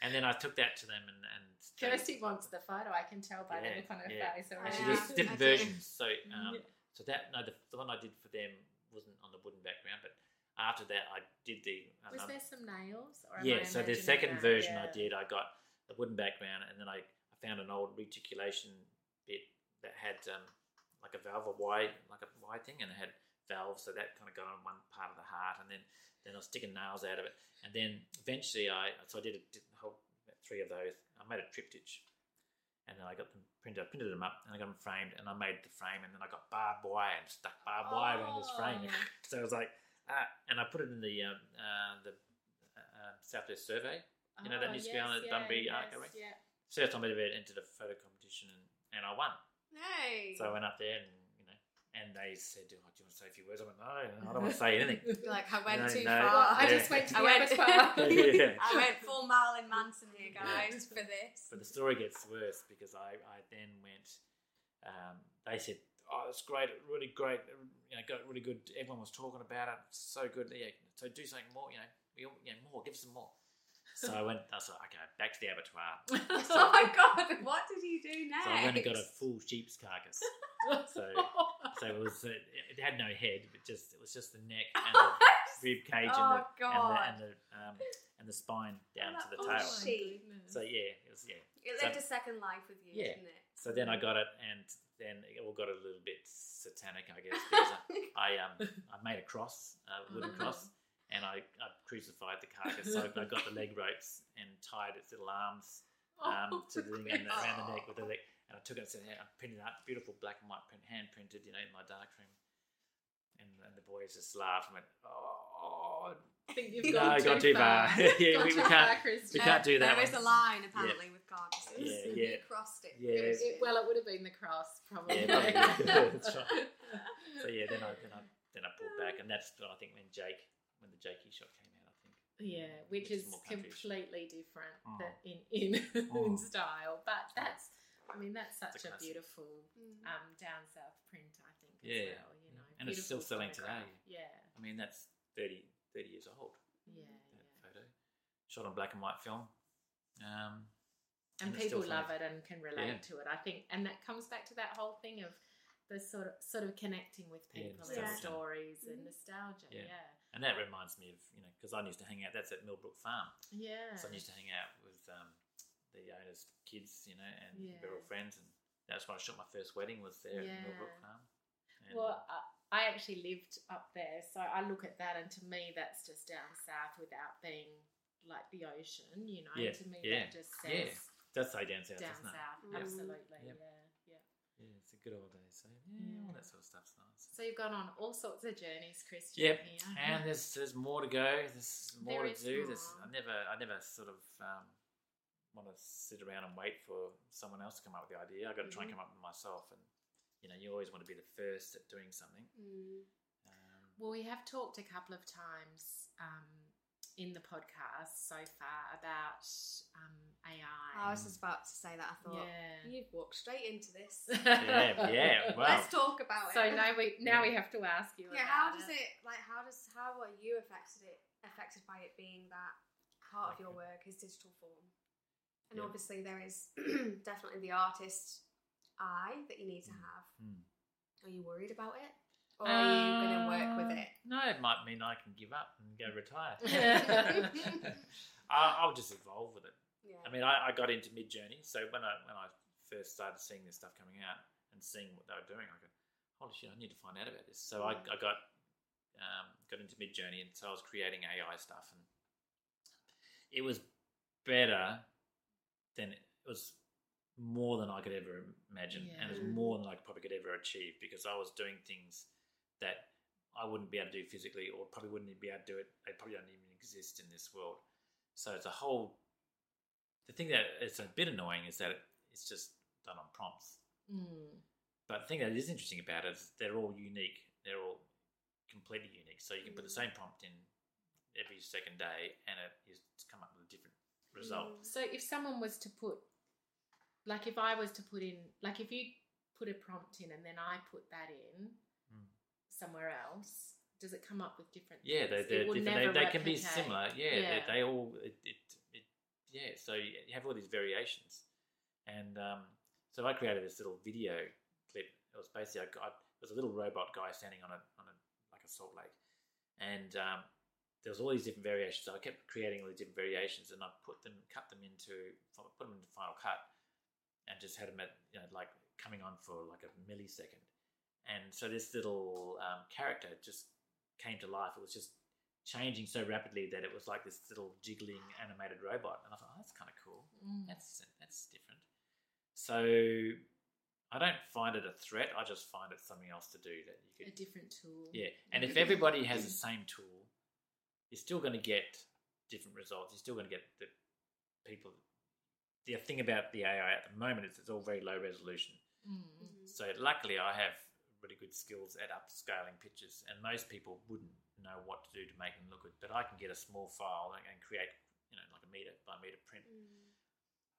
And then I took that to them, and and Kirsty wants the photo. I can tell by Yeah, the look on her yeah. face already. So there's different versions. So (laughs) um, Yeah. so that no, the, the one I did for them wasn't on the wooden background, but after that I did the. um, Was um, there some nails? Or yeah, so the second that? version I did, I got the wooden background, and then I, I found an old reticulation bit that had um, like a valve, a Y, like a Y thing, and it had valves, so that kind of got on one part of the heart, and then then I was sticking nails out of it, and then eventually I so I did, a, did whole three of those. I made a triptych, and then I got them printed. I printed them up, and I got them framed, and I made the frame, and then I got barbed wire and stuck barbed wire around this frame. Oh. (laughs) So I was like, ah, and I put it in the um, uh, the uh, Southwest Survey. You know, that Oh, used to be on the Bunbury Art Gallery? Yeah. First time I ever entered a photo competition, and, and I won. Hey. So I went up there, and you know, and they said, "Oh, do you want to say a few words?" I went, "No, I don't want to say anything." (laughs) You're like I went No, too no. far. I Yeah. just went to (laughs) I the went, abattoir. (laughs) Yeah. I went full Marilyn Manson here, guys, for this. But the story gets worse because I, I then went. Um, they said, "Oh, it's great, really great. You know, got really good. Everyone was talking about it. So good. Yeah. So do something more. You know, we you know, more. Give us some more." So I went. I was like, "Okay, back to the abattoir." (laughs) oh my god, what did you do next? So I went and got a full sheep's carcass. (laughs) So, (laughs) so it was. It had no head, but just it was just the neck and the rib cage Oh, and the and the and the, um, and the spine down to the Oh, tail. So yeah, it was yeah. It So- lived a second life with you, Yeah. didn't it? So then I got it, and then it all got a little bit satanic, I guess, because I um I made a cross, a wooden cross, and I, I crucified the carcass. So I got the leg (laughs) ropes and tied its little arms um, to the thing and around the neck with the leg. And I took it and said, I printed it out, beautiful black and white print, hand printed, you know, in my darkroom. And, and the boys just laughed and went, "Oh, I think you've No, gone, gone too too far. far. (laughs) Yeah, Gone we- we can't- we can't do that There is a line apparently with carcasses. Yeah, You yeah. crossed it. Yeah. Christian. It- well, it would have been the cross, probably. Yeah, probably. (laughs) That's right. So yeah, then I then I then I pulled back, and that's when I think when Jake when the Jakey shot came out, I think. Yeah, which Which is is more country-ish. completely different Oh. tha- in in, Oh. (laughs) in style. But that's, I mean, that's It's a such a, beautiful Mm. um, down south print. I think Yeah. well. You know, And it's still selling today. Yeah, I mean that's 30, 30 years old. yeah, That yeah. photo, shot on black and white film. Um, And And people love it and can relate Yeah. to it. I think, and that comes back to that whole thing of the sort of sort of connecting with people nostalgia. and stories and Mhm. nostalgia. Yeah. Yeah, and that reminds me of you know because I used to hang out. That's at Millbrook Farm. yeah. So I used to hang out with um, the owner's kids, you know, and Yeah. we're all friends. And that's when I shot my first wedding was there Yeah. at Millbrook Farm. And, Well, I, I actually lived up there, so I look at that, and to me, that's just down south without being like the ocean. You know, Yeah, to me, yeah, that just yeah. says does say down south, down doesn't it? south. Mm. Absolutely, Yep. yeah, yeah. It's a good old days. So yeah, all that sort of stuff's nice. So you've gone on all sorts of journeys, Christian. Yep, Here. and there's there's more to go. There's more There to do. There's. I never I never sort of um, want to sit around and wait for someone else to come up with the idea. I've got to try and Mm-hmm. come up with it myself. And you know, you always want to be the first at doing something. Mm. Um, Well, we have talked a couple of times um, in the podcast so far about um, AI. I was just about to say that. I thought yeah. you've walked straight into this. (laughs) yeah, yeah. Wow. Let's talk about it. So now we now we have to ask you. yeah, how does it like? How does how are you affected it affected by it being that part of your work is digital form? And Yeah. obviously there is (clears throat) definitely the artist eye that you need to have. Mm. Are you worried about it, or are you going to work with Uh, it? No, it might mean I can give up and go retire. (laughs) (laughs) I, I'll just evolve with it. Yeah. I mean, I, I got into Midjourney, so when I when I first started seeing this stuff coming out and seeing what they were doing, I go, "Holy shit! I need to find out about this." So I, Mm. I got um, got into Midjourney, and so I was creating AI stuff, and it was better than it was more than I could ever imagine, and it was more than I probably could ever achieve because I was doing things that I wouldn't be able to do physically, or probably wouldn't even be able to do it. They probably don't even exist in this world. So it's a whole. The thing that it's a bit annoying is that it's just done on prompts. Mm. But the thing that is interesting about it is they're all unique. They're all completely unique. So you can put the same prompt in every second day, and it is come up with a different result. So if someone was to put, like if I was to put in, like if you put a prompt in and then I put that in Mm. Somewhere else, does it come up with different? Yeah, they things? different. They, they can be similar. Yeah, Yeah. They, they all it, it, it yeah. So you have all these variations, and um, so I created this little video clip. It was basically I got it was a little robot guy standing on a on a like a salt lake, and um, there was all these different variations. So I kept creating all these different variations, and I put them, cut them into, put them into Final Cut, and just had them at you know like coming on for like a millisecond. And so this little um, character just came to life. It was just changing so rapidly that it was like this little jiggling animated robot. And I thought, oh, that's kind of cool. Mm. That's that's different. So I don't find it a threat. I just find it something else to do that you could a different tool. Yeah, and if everybody has the same tool, you're still going to get different results. You're still going to get the people. The thing about the AI at the moment is it's all very low resolution. Mm. So luckily, I have really good skills at upscaling pictures, and most people wouldn't know what to do to make them look good. But I can get a small file and, and create, you know, like a meter by meter print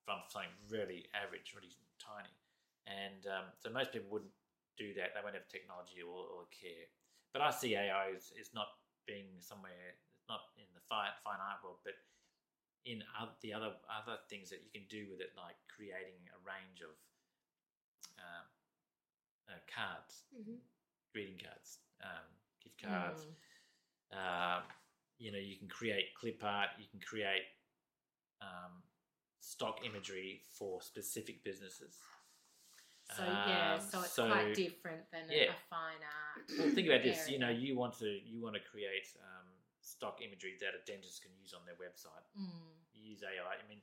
from something really average, really tiny. And um, so most people wouldn't do that. They won't have technology or, or care. But I see AI as, as not being somewhere, it's not in the fine, fine art world, but in oth- the other other things that you can do with it, like creating a range of um, uh, cards, Mhm. greeting cards, um, gift cards. Mm. Um, you know, you can create clip art. You can create um, stock imagery for specific businesses. So yeah, Um, so it's so- quite different than a- yeah. a fine art. (clears throat) Well, think about this. You know, you want to you want to create um, stock imagery that a dentist can use on their website. Mm. You use AI. I mean,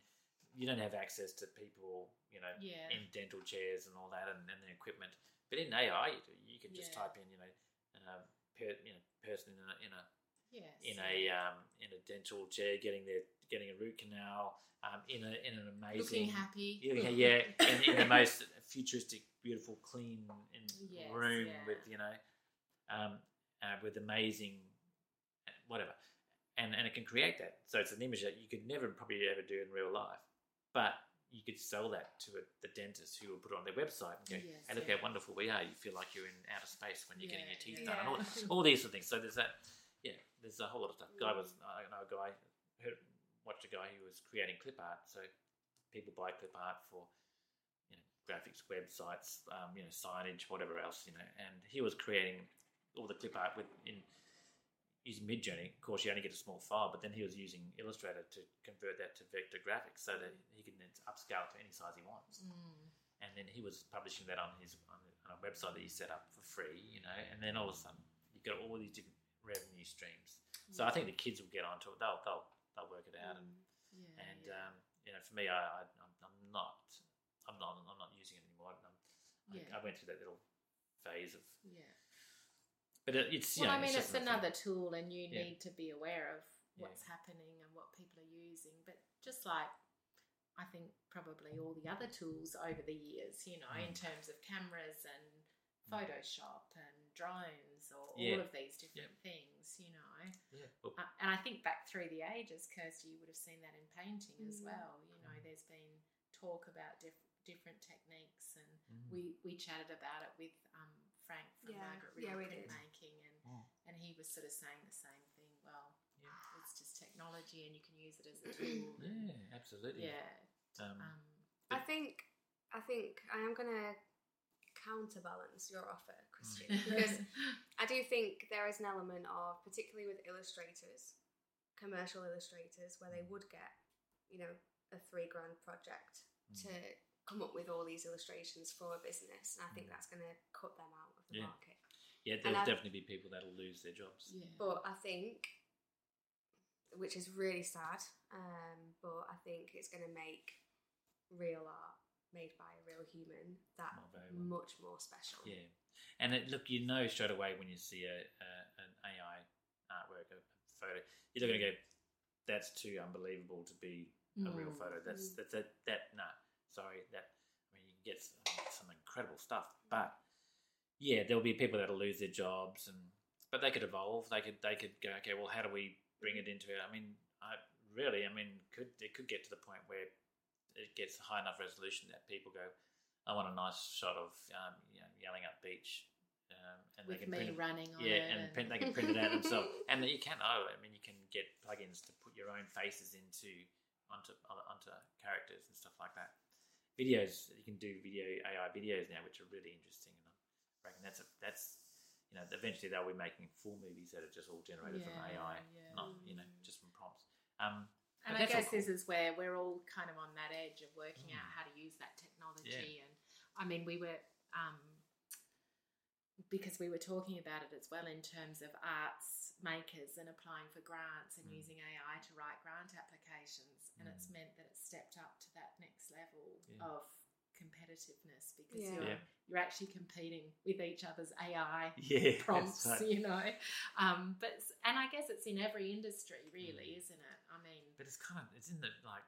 you don't have access to people, you know, Yeah. in dental chairs and all that, and, and the equipment. But in AI, you, do. you can just Yeah. type in, you know, uh, per, you know, person in a in a Yes. in a um, in a dental chair, getting their getting a root canal, um, in a in an amazing looking happy. yeah, yeah, in, in the most futuristic, beautiful, clean in Yes, room yeah. with you know, um, uh, with amazing, whatever, and and it can create that. So it's an image that you could never probably ever do in real life, but you could sell that to a, the dentist who will put it on their website and go, Yes, "Hey, look yeah. how wonderful we are! You feel like you're in outer space when you're getting your teeth yeah. done, and all, (laughs) all these sort of things." So there's that. Yeah, there's a whole lot of stuff. Guy was I know a guy heard, watched a guy who was creating clip art. So people buy clip art for you know graphics, websites, um, you know signage, whatever else, you know. And he was creating all the clip art with in using Midjourney. Of course, you only get a small file, but then he was using Illustrator to convert that to vector graphics so that he can then upscale to any size he wants. Mm. And then he was publishing that on his on a, website that he set up for free, you know. And then all of a sudden, you've got all these different revenue streams. So I think the kids will get onto it. They'll they'll they'll work it out. And Yeah, and yeah. um, you know, for me, I, I I'm, I'm not I'm not I'm not using it anymore. Yeah. I, I went through that little phase of, yeah. But it, it's you Well, know, I mean, just it's another another tool, and you Yeah. need to be aware of Yeah. what's happening and what people are using. But just like I think probably all the other tools over the years, you know, in Mm. terms of cameras and Photoshop and drones or Yeah. all of these different things, you know. Yeah. Well, Uh, and I think back through the ages, Kirsty, you would have seen that in painting as Mm. well. You know, there's been talk about diff- different techniques, and Mm. we, we chatted about it with um, Frank from Yeah, Margaret yeah, River we did. Printmaking, and Mm. and he was sort of saying the same thing. Well, Yeah. it's just technology, and you can use it as a tool. (clears throat) yeah, absolutely. yeah. Um, Um, I think I think I am gonna counterbalance your offer, Christian, (laughs) because I do think there is an element of, particularly with illustrators, commercial illustrators, where they would get, you know, a three grand project Mm. to come up with all these illustrations for a business, and I think that's going to cut them out of the Yeah. market. Yeah, there'll I- definitely be people that'll lose their jobs. Yeah. But I think, which is really sad, um, but I think it's going to make real art made by a real human that much more special. Yeah, and it, look, you know straight away when you see a, a an AI artwork, a photo, you're not going to go, "That's too unbelievable to be a real Mm. photo." That's Mm. that's that that nah, sorry, that I mean you can get some, some incredible stuff, but yeah, there'll be people that'll lose their jobs, and but they could evolve. They could they could go, okay, well, how do we bring it into it? I mean, I really, I mean, could it could get to the point where it gets high enough resolution that people go, I want a nice shot of um, you know, Yallingup beach, um, and With they can me print it, running on yeah, it. and print, they can print it out themselves, (laughs) and you can. Oh, I mean, you can get plugins to put your own faces into onto onto characters and stuff like that. Videos, you can do video AI videos now, which are really interesting, and Reckon that's a, that's you know eventually they'll be making full movies that are just all generated from AI, yeah. not you know just from prompts. Um, And I guess this is where we're all kind of on that edge of working out Mm. how to use that technology. And I mean, we were, um, because we were talking about it as well in terms of arts makers and applying for grants and Mm. using AI to write grant applications. And it's Mm. meant that it's stepped up to that next level Yeah. of competitiveness because Yeah. you're, Yeah. you're actually competing with each other's AI yeah, prompts, right. you know. Um, but and I guess it's in every industry, really, Mm. isn't it? I mean, But it's kind of it's in the like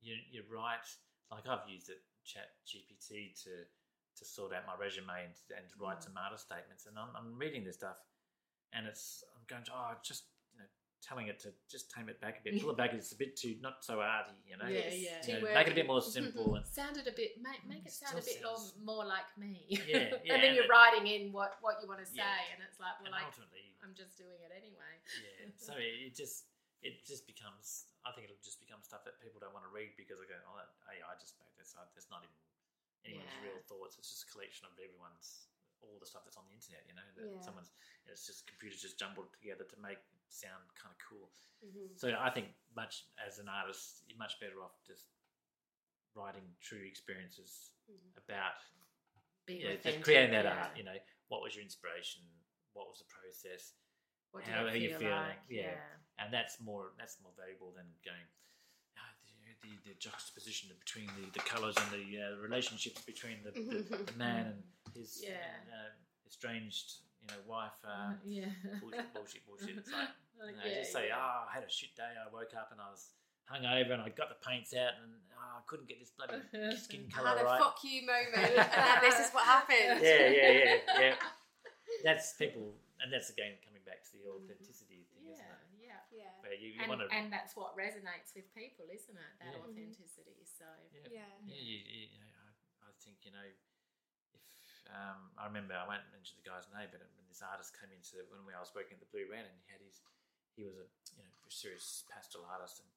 you you're right. Like I've used it Chat GPT to to sort out my resume and, and to write Mm. some artist statements, and I'm, I'm reading this stuff, and it's I'm going to oh just you know telling it to just tame it back a bit, pull it back. It's a bit too not so arty, you know. Yeah, yeah. too You know, make it a bit more (laughs) simple and sounded a bit make, make Mm, it sound a bit more, sounds- more like me. Yeah, (laughs) yeah, and then and you're it- writing in what what you want to say, Yeah. and it's like, well, like ultimately I'm just doing it anyway. yeah. So (laughs) it, it just it just becomes. I think it'll just become stuff that people don't want to read because they go, "Oh, that AI just made this up." There's not even anyone's Yeah. real thoughts. It's just a collection of everyone's all the stuff that's on the internet. You know, that Yeah. someone's it's just computers just jumbled together to make it sound kind of cool. Mhm. So I think much as an artist, you're much better off just writing true experiences Mhm. about Being yeah, authentic, creating that yeah. art. You know, what was your inspiration? What was the process? What how are you feel feeling? like? Yeah. and that's more that's more valuable than going ah, the, the, the juxtaposition between the, the colors and the uh, relationships between the, the, the man and his Yeah. uh, estranged you know wife. Uh, (laughs) yeah. bullshit, bullshit, bullshit. It's like (laughs) Like, you know, yeah, just say, yeah. oh, I had a shit day. I woke up and I was hungover and I got the paints out and oh, I couldn't get this bloody (laughs) skin I color had a right. fuck you moment, and then this is what happened. Yeah, yeah, yeah, yeah. That's people, and that's again coming back to the authenticity thing, isn't yeah, it? yeah. Yeah. Where you, you And, want to, and that's what resonates with people, isn't it? That Yeah. Mhm. authenticity. So yeah, Yeah. Yeah, you, you, you know, I, I think you know, if um, I remember, I won't mention the guy's name, but when this artist came into when I was working at the Blue Wren, and he had his, he was a you know a serious pastel artist, and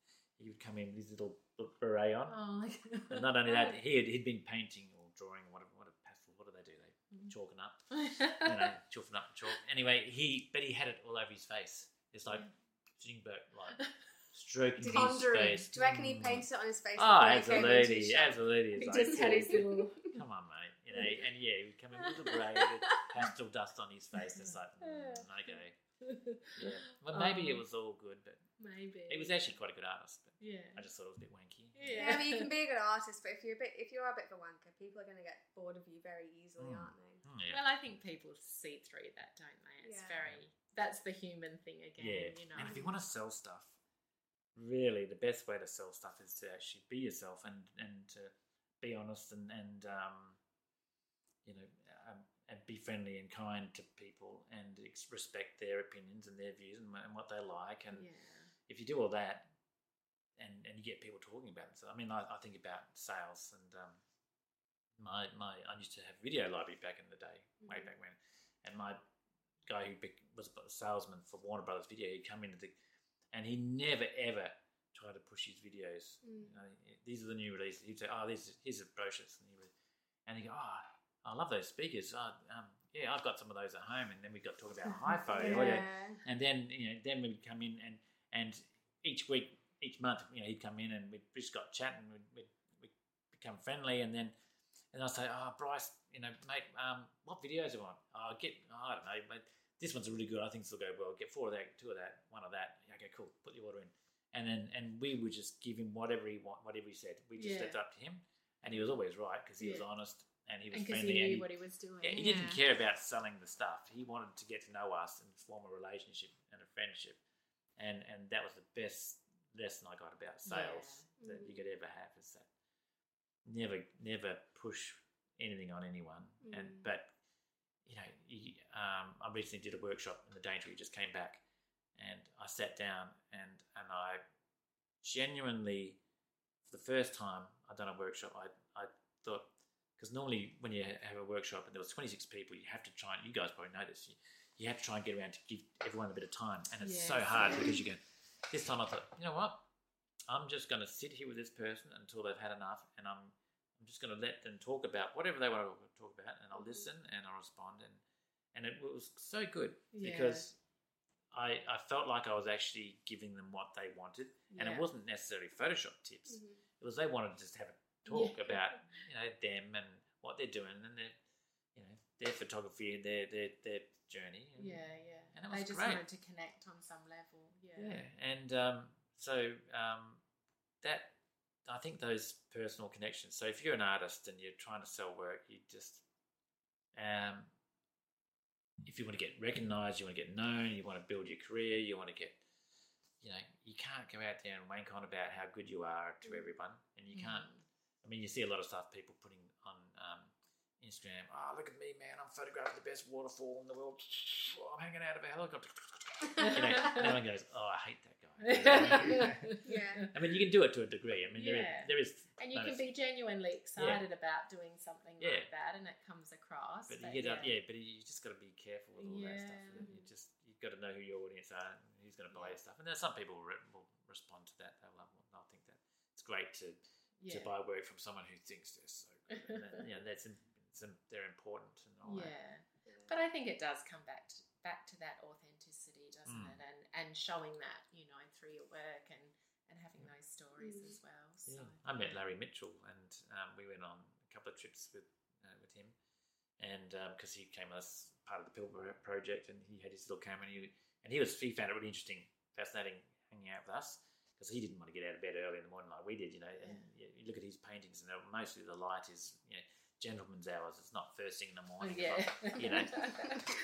he would come in with his little beret on, oh, and not only that, he had he'd been painting or drawing or whatever, what a pastel, what do they do? They Mm. chalking up, (laughs) you know, chalking up chalk. Anyway, he but he had it all over his face. It's like back, like (laughs) stroking his face. do you reckon he painted it on his face? Oh, before he came into absolutely, absolutely. It's he like, just had his little. come on, mate. You know, and yeah, he would come in with a (laughs) braid, with pastel dust on his face. And it's like, mm, okay, (laughs) yeah. Well, maybe it Oh. was all good, but Maybe he was actually quite a good artist. But Yeah. I just thought it was a bit wanky. Yeah, I mean, you can be a good artist, but if you're a bit, if you're a bit of a wanker, people are going to get bored of you very easily, Mm. aren't they? Mm, yeah. Well, I think people see through that, don't they? It's Yeah. very. That's the human thing again. Yeah, You know. and if you want to sell stuff, really the best way to sell stuff is to actually be yourself and and to be honest and and um, you know um, and be friendly and kind to people and ex- respect their opinions and their views and, and what they like. And yeah. if you do all that, and and you get people talking about it, so I mean, I, I think about sales and um, my my I used to have video library back in the day, way Mhm. back when, and my guy who was a salesman for Warner Brothers Video, he'd come into the, and he never ever tried to push his videos. Mm. You know, these are the new releases. He'd say, "Oh, these here's the brochures," and he would, and he go, "Oh, I love those speakers. Um, yeah, I've got some of those at home." And then we got talking about (laughs) hi-fi audio, Yeah. and then you know, then we'd come in and and each week, each month, you know, he'd come in and we'd just got chatting, we'd, we'd, we'd become friendly, and then and I'll say, "Oh, Bryce, you know, mate, um, what videos do you want? Oh, get, oh, I don't know, but this one's really good. I think this will go well. Get four of that, two of that, one of that. Yeah, okay, cool. Put the order in." And then, and we would just give him whatever he want, whatever he said. We just Yeah. left it up to him, and he was always right because he was honest and he was and friendly. he and knew he- what he was doing. yeah, he didn't care about selling the stuff. He wanted to get to know us and form a relationship and a friendship, and and that was the best lesson I got about sales Yeah. that you could ever have is that never never push anything on anyone. And Mm. but you know, you, um, I recently did a workshop in the Daintree, just came back, and I sat down and and I genuinely, for the first time I'd done a workshop, I I thought because normally when you have a workshop and there was 26 people, you have to try and you guys probably know this. You, you have to try and get around to give everyone a bit of time, and it's so Yes. hard because you go. This time I thought, you know what? I'm just going to sit here with this person until they've had enough, and I'm I'm just going to let them talk about whatever they want to talk about, and I'll Mhm. listen and I'll respond, and and it was so good Yeah. because I I felt like I was actually giving them what they wanted, and it wasn't necessarily Photoshop tips. Mhm. It was they wanted to just have a talk Yeah. about you know them and what they're doing and their you know their photography and their their their journey. And, Yeah, yeah. And it they was just great. wanted to connect on some level. Yeah. Yeah, and um, so um, that I think those personal connections. So if you're an artist and you're trying to sell work, you just um, if you want to get recognised, you want to get known, you want to build your career, you want to get you know you can't go out there and wank on about how good you are to Mm. everyone, and you Mm. can't. I mean, you see a lot of stuff people putting on um, Instagram. Oh, look at me, man! I'm photographing the best waterfall in the world. Oh, I'm hanging out of a helicopter. You know, and everyone goes, "Oh, I hate that guy." (laughs) Yeah. I mean, you can do it to a degree. I mean, there, Yeah. is, there is, And you no, can be genuinely excited about doing something Yeah. like that, and it comes across. but you but get up, yeah. But you just got to be careful with all that stuff. You just you've got to know who your audience are and who's going to buy your stuff. And there's some people who will respond to that. They'll, love, they'll think that it's great to yeah. to buy work from someone who thinks they're so good. And that, (laughs) you know, that's im- it's, im- they're important and all that. Yeah. But I think it does come back to, back to that authenticity, doesn't Mm. it? And and showing that you know through your work and and having those stories Mm. as well. So Yeah. I met Larry Mitchell, and um, we went on a couple of trips with uh, with him, and because he came as part of the Pilbara project, and he had his little camera, and he, and he was he found it really interesting, fascinating hanging out with us because he didn't want to get out of bed early in the morning like we did, you know. And you, you look at his paintings, and mostly the light is you know gentleman's hours. It's not first thing in the morning. yeah, you know. (laughs)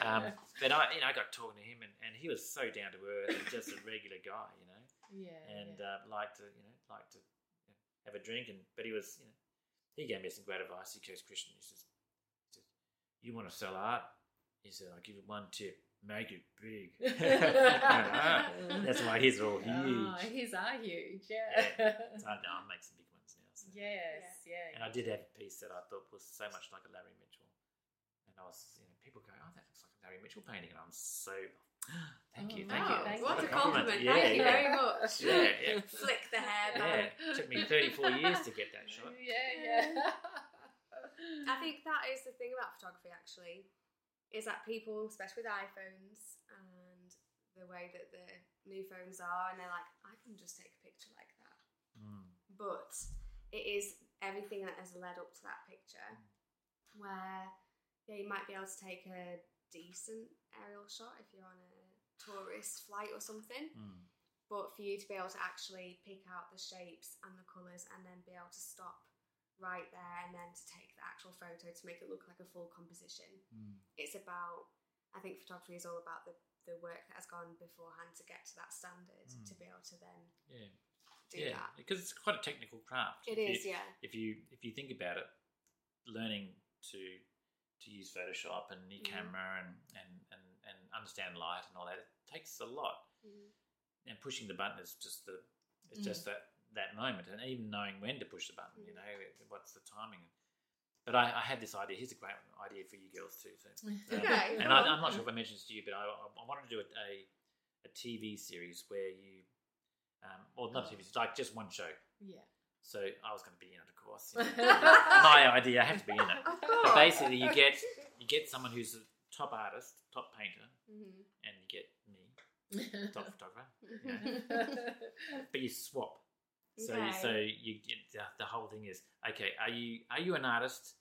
Um, but I, you know, I got talking to him, and, and he was so down to earth, and just a regular guy, you know yeah, and yeah. uh, like to you know like to you know, have a drink and but he was you know he gave me some great advice he goes Christian he says, he says you want to sell art he said I'll give you one tip make it big (laughs) (laughs) that's why his are all oh, huge. Oh, his are huge. Yeah. so I know I'll make some big ones now so. yes. Yeah. and I did have a piece that I thought was so much like a Larry Mitchell and I was you know people go oh that looks like a Larry Mitchell painting and I'm so (gasps) thank oh, you Oh, thank wow, you thank What you. a compliment. Yeah, Thank you yeah. very much. Yeah, yeah. (laughs) Flick the hair yeah back. it took me 34 years to get that shot Yeah, yeah. I think that is the thing about photography actually, is that people, especially with iPhones and the way that the new phones are, and they're like, I can just take a picture like that. Mm. But it is everything that has led up to that picture where yeah, you might be able to take a decent aerial shot if you're on a tourist flight or something. Mm. But for you to be able to actually pick out the shapes and the colours and then be able to stop right there and then to take the actual photo to make it look like a full composition. Mm. It's about I think photography is all about the, the work that has gone beforehand to get to that standard Mm. to be able to then Yeah, do yeah, that. because it's quite a technical craft. It If is, you, yeah. If you if you think about it, learning to to use Photoshop and your Mhm. camera and, and, and, and understand light and all that, it takes a lot. Mhm. And pushing the button is just the it's Mm. just that that moment, and even knowing when to push the button. You Mm. know, what's the timing. But I, I had this idea. Here's a great idea for you girls too. So, um, (laughs) Okay. and I, I'm not sure if I mentioned this to you, but I, I wanted to do a, a TV series where you, um, well, not a TV series, like just one show. Yeah. So I was going (laughs) (laughs) to be in it, of course. you know. My idea, I have to be in it. But basically, you get you get someone who's a top artist, top painter, Mhm. and you get me, top photographer. But you swap. So Okay. so you get the, the whole thing is okay. Are you are you an artist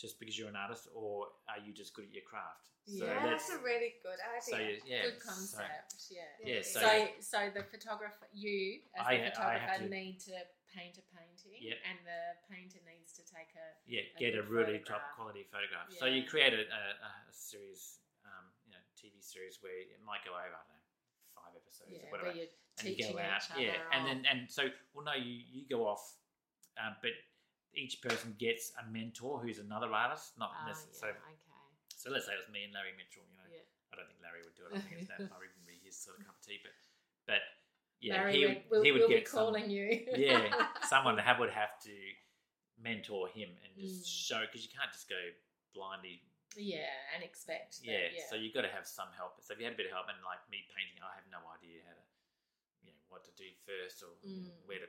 just because you're an artist, or are you just good at your craft? So Yeah, yeah, that's a really good idea. so you, yeah, Good so- concept. yeah. Yeah, yeah, So, so, so, the photographer, you as I- I the photographer, to- need to paint a painting, Yep. and the painter needs to take a yeah, a get a really photograph. top quality photograph. So you create a, a, a series, um, you know, TV series where it might go over, I don't know, five episodes yeah, or whatever. you're and you teaching go out, yeah, and then and so well, no, you you go off, um, but each person gets a mentor who's another artist, not Ah, necessarily. yeah, So, okay, so let's say it was me and Larry Mitchell. You know, yeah. I don't think Larry would do it. I think it's that (laughs) might even be his sort of cup of tea, but but yeah, Larry, he would we'll, he would we'll get be calling you. (laughs) yeah, (laughs) someone have would have to mentor him and just Mm. show because you can't just go blindly. Yeah, and expect. That, Yeah, yeah. so you've got to have some help. So if you had a bit of help, and like me painting, I have no idea how to, you know, what to do first or you know, Mm. where to,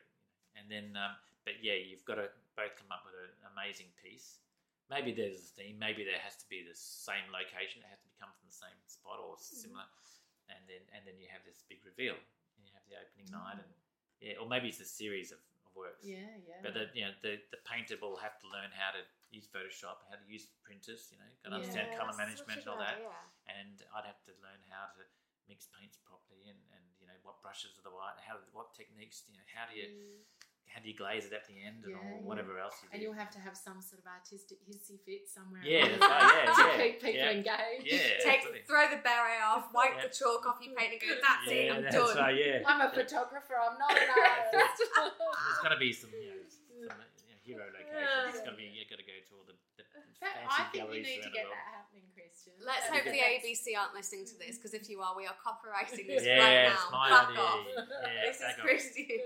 and then, um, but yeah, you've got to both come up with an amazing piece. Maybe there's a theme. Maybe there has to be the same location. It has to come from the same spot or similar, and then and then you have this big reveal. And you have the opening night, and yeah, or maybe it's a series of, of works. Mm. yeah, yeah. But the you know the, the painter will have to learn how to use Photoshop, how to use printers, you know, got to understand Yeah, color management and all that. idea. And I'd have to learn how to mix paints properly and, and you know what brushes are the right, how what techniques, you know, how do you Mm. how do you glaze it at the end and Yeah, or yeah. whatever else you do. and you'll have to have some sort of artistic hissy fit somewhere. Yeah, along right, yeah, (laughs) to yeah, keep people yeah. engaged. Yeah. Take, throw the beret off, wipe Yeah. the chalk off your paint, and go. That's it. I'm that's done. right, yeah. I'm a photographer. I'm not an (laughs) artist. There's got to be some, you know, some you (laughs) know, hero locations. It's got to be you got to go to all the, the fancy I think we need to get that happening, Christian. Let's hope the. ABC aren't listening to this because if you are, we are copyrighting (laughs) this Yeah, right it's now. my Back idea. off. Yeah, (laughs) this is back off. Christian.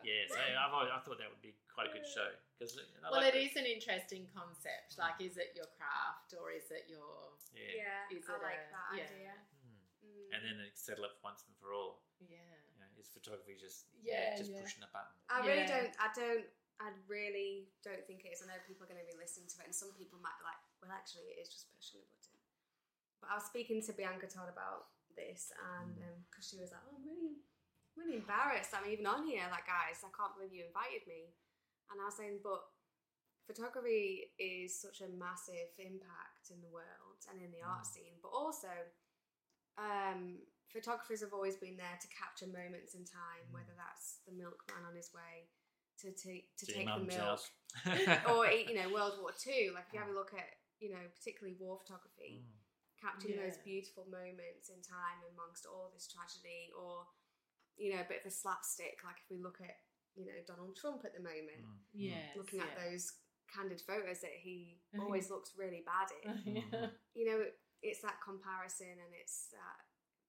Yeah, so I've always, I thought that would be quite a good show because Well, it is an interesting concept. Like, is it your craft or is it your? Yeah. Yeah, Is I it like a- that yeah. idea. Hmm. Mm. And then settle it once and for all. Yeah. You know, is photography just Yeah, just yeah. pushing a button? I really Yeah. don't. I don't. I really don't think it is. I know people are going to be listening to it, and some people might be like, "Well, actually, it is just pushing a button." But I was speaking to Bianca Todd about this, and um, because she was like, "Oh, I'm really, really embarrassed. I'm even on here. Like, guys, I can't believe you invited me." And I was saying, but photography is such a massive impact in the world and in the art mm. scene, but also um, photographers have always been there to capture moments in time, whether mm. that's the milkman on his way to take to To take the mum's milk, (laughs) or you know World War Two. Like if you have a look at you know particularly war photography, Mm. capturing those beautiful moments in time amongst all this tragedy, or you know a bit of a slapstick. Like if we look at you know Donald Trump at the moment, Mm. Yes, looking at those candid photos that he (laughs) always looks really bad in. (laughs) yeah. you know, it's that comparison and it's that,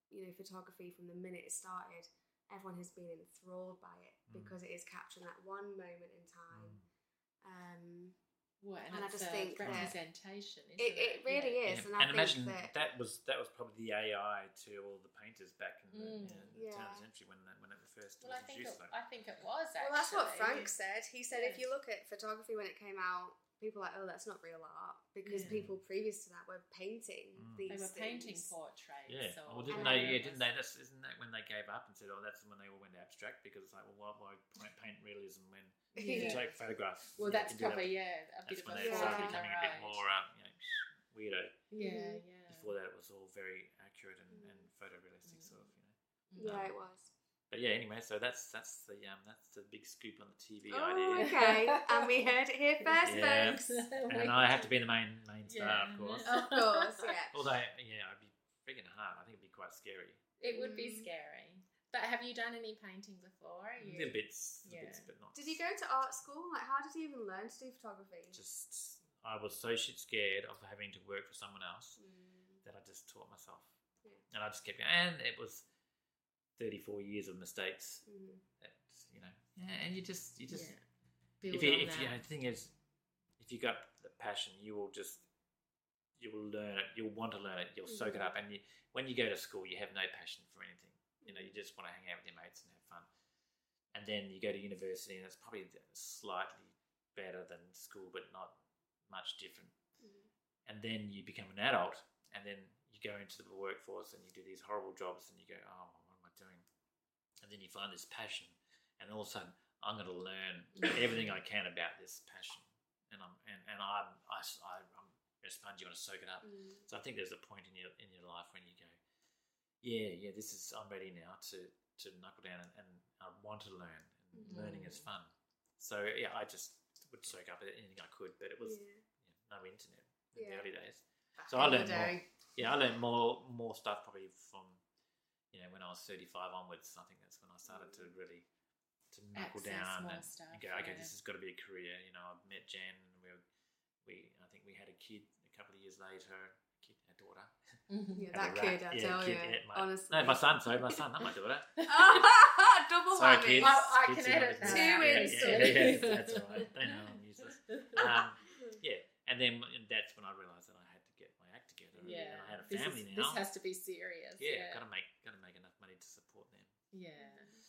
you know, photography from the minute it started, everyone has been enthralled by it Mm. Because it is capturing that one moment in time. Um, Well, and, And I just a think representation. Isn't it, it, it really Yeah. is. Yeah, And, and I imagine think that, that was that was probably the AI to all the painters back in the, Mm. you know, the turn of Yeah. the century when the, when it first Well, I was think it, introduced. I think it was. Actually. well, that's what Frank said. He said if you look at photography when it came out, people were like, oh, that's not real art because Yeah. people previous to that were painting Mm. these They were painting portraits. yeah, or well, didn't And they? Yeah, didn't they? That's isn't that when they gave up and said, "Oh, that's when they all went abstract." Because it's like, well, why, why paint- paint realism when you can take photographs? Well, you that's can do that. probably yeah a bit That's of when a they started in the becoming a bit more, um, you know, weirdo. Yeah, yeah. Before that, it was all very accurate and, and photorealistic Mm. sort of, you know. Yeah, it was. But yeah, anyway, so that's that's the um that's the big scoop on the TV Oh, idea. okay. (laughs) and we heard it here first, Yeah. folks. (laughs) And I have to be the main main star, Yeah. of course. Of course, yeah. (laughs) Although, yeah, I'd be freaking hard. I think it'd be quite scary. It would be Mm. scary. But have you done any painting before? Are you- Little bits, little Yeah. bits, but not. Did you go to art school? Like, how did you even learn to do photography? Just, I was so shit scared of having to work for someone else Mm. that I just taught myself. Yeah. And I just kept going. And it was 34 years of mistakes. That, you know, yeah, and you just, you just, yeah. Build if you, on if you, that. the thing is, if you got the passion, you will just, you will learn it. You'll want to learn it. You'll soak it Mhm. up. And you, when you go to school, you have no passion for anything. You know, you just want to hang out with your mates and have fun. And then you go to university, and it's probably slightly better than school, but not much different. Mhm. And then you become an adult, and then you go into the workforce, and you do these horrible jobs, and you go, "Oh, what am I doing?" And then you find this passion, and all of a sudden, I'm going to learn everything I can about this passion. and I'm and, and I'm I, I, I'm a sponge. You want to soak it up. Mm. So I think there's a point in your in your life when you go, yeah, yeah, this is I'm ready now to to knuckle down and, and I want to learn. And Mhm. Learning is fun. So yeah, I just would soak up anything I could, but it was Yeah. yeah, no internet in the early days. Back So I learned more. Yeah, I learned more more stuff probably from you know when I was 35 onwards. I think that's when I started to mm. really to knuckle Access down and, stuff, and go, okay, yeah. this has got to be a career. You know, I met Jan and we were, we I think we had a kid a couple of years later, kid, a daughter. Mm-hmm. Yeah, that a kid, I Yeah, tell kid, you, yeah, my- honestly. No, my son. Sorry, my son, not my daughter. Double Sorry, whammy. kids. Oh, I Kids can edit know. out. Yeah, Two yeah, yeah, that's all right. They know I'm useless. Um, (laughs) yeah, and then and that's when I realised that I had to get my act together. Yeah, and I had a this, is- family this now. has to be serious. yeah, Yeah, gotta gotta make enough money to support them. Yeah. Mm-hmm.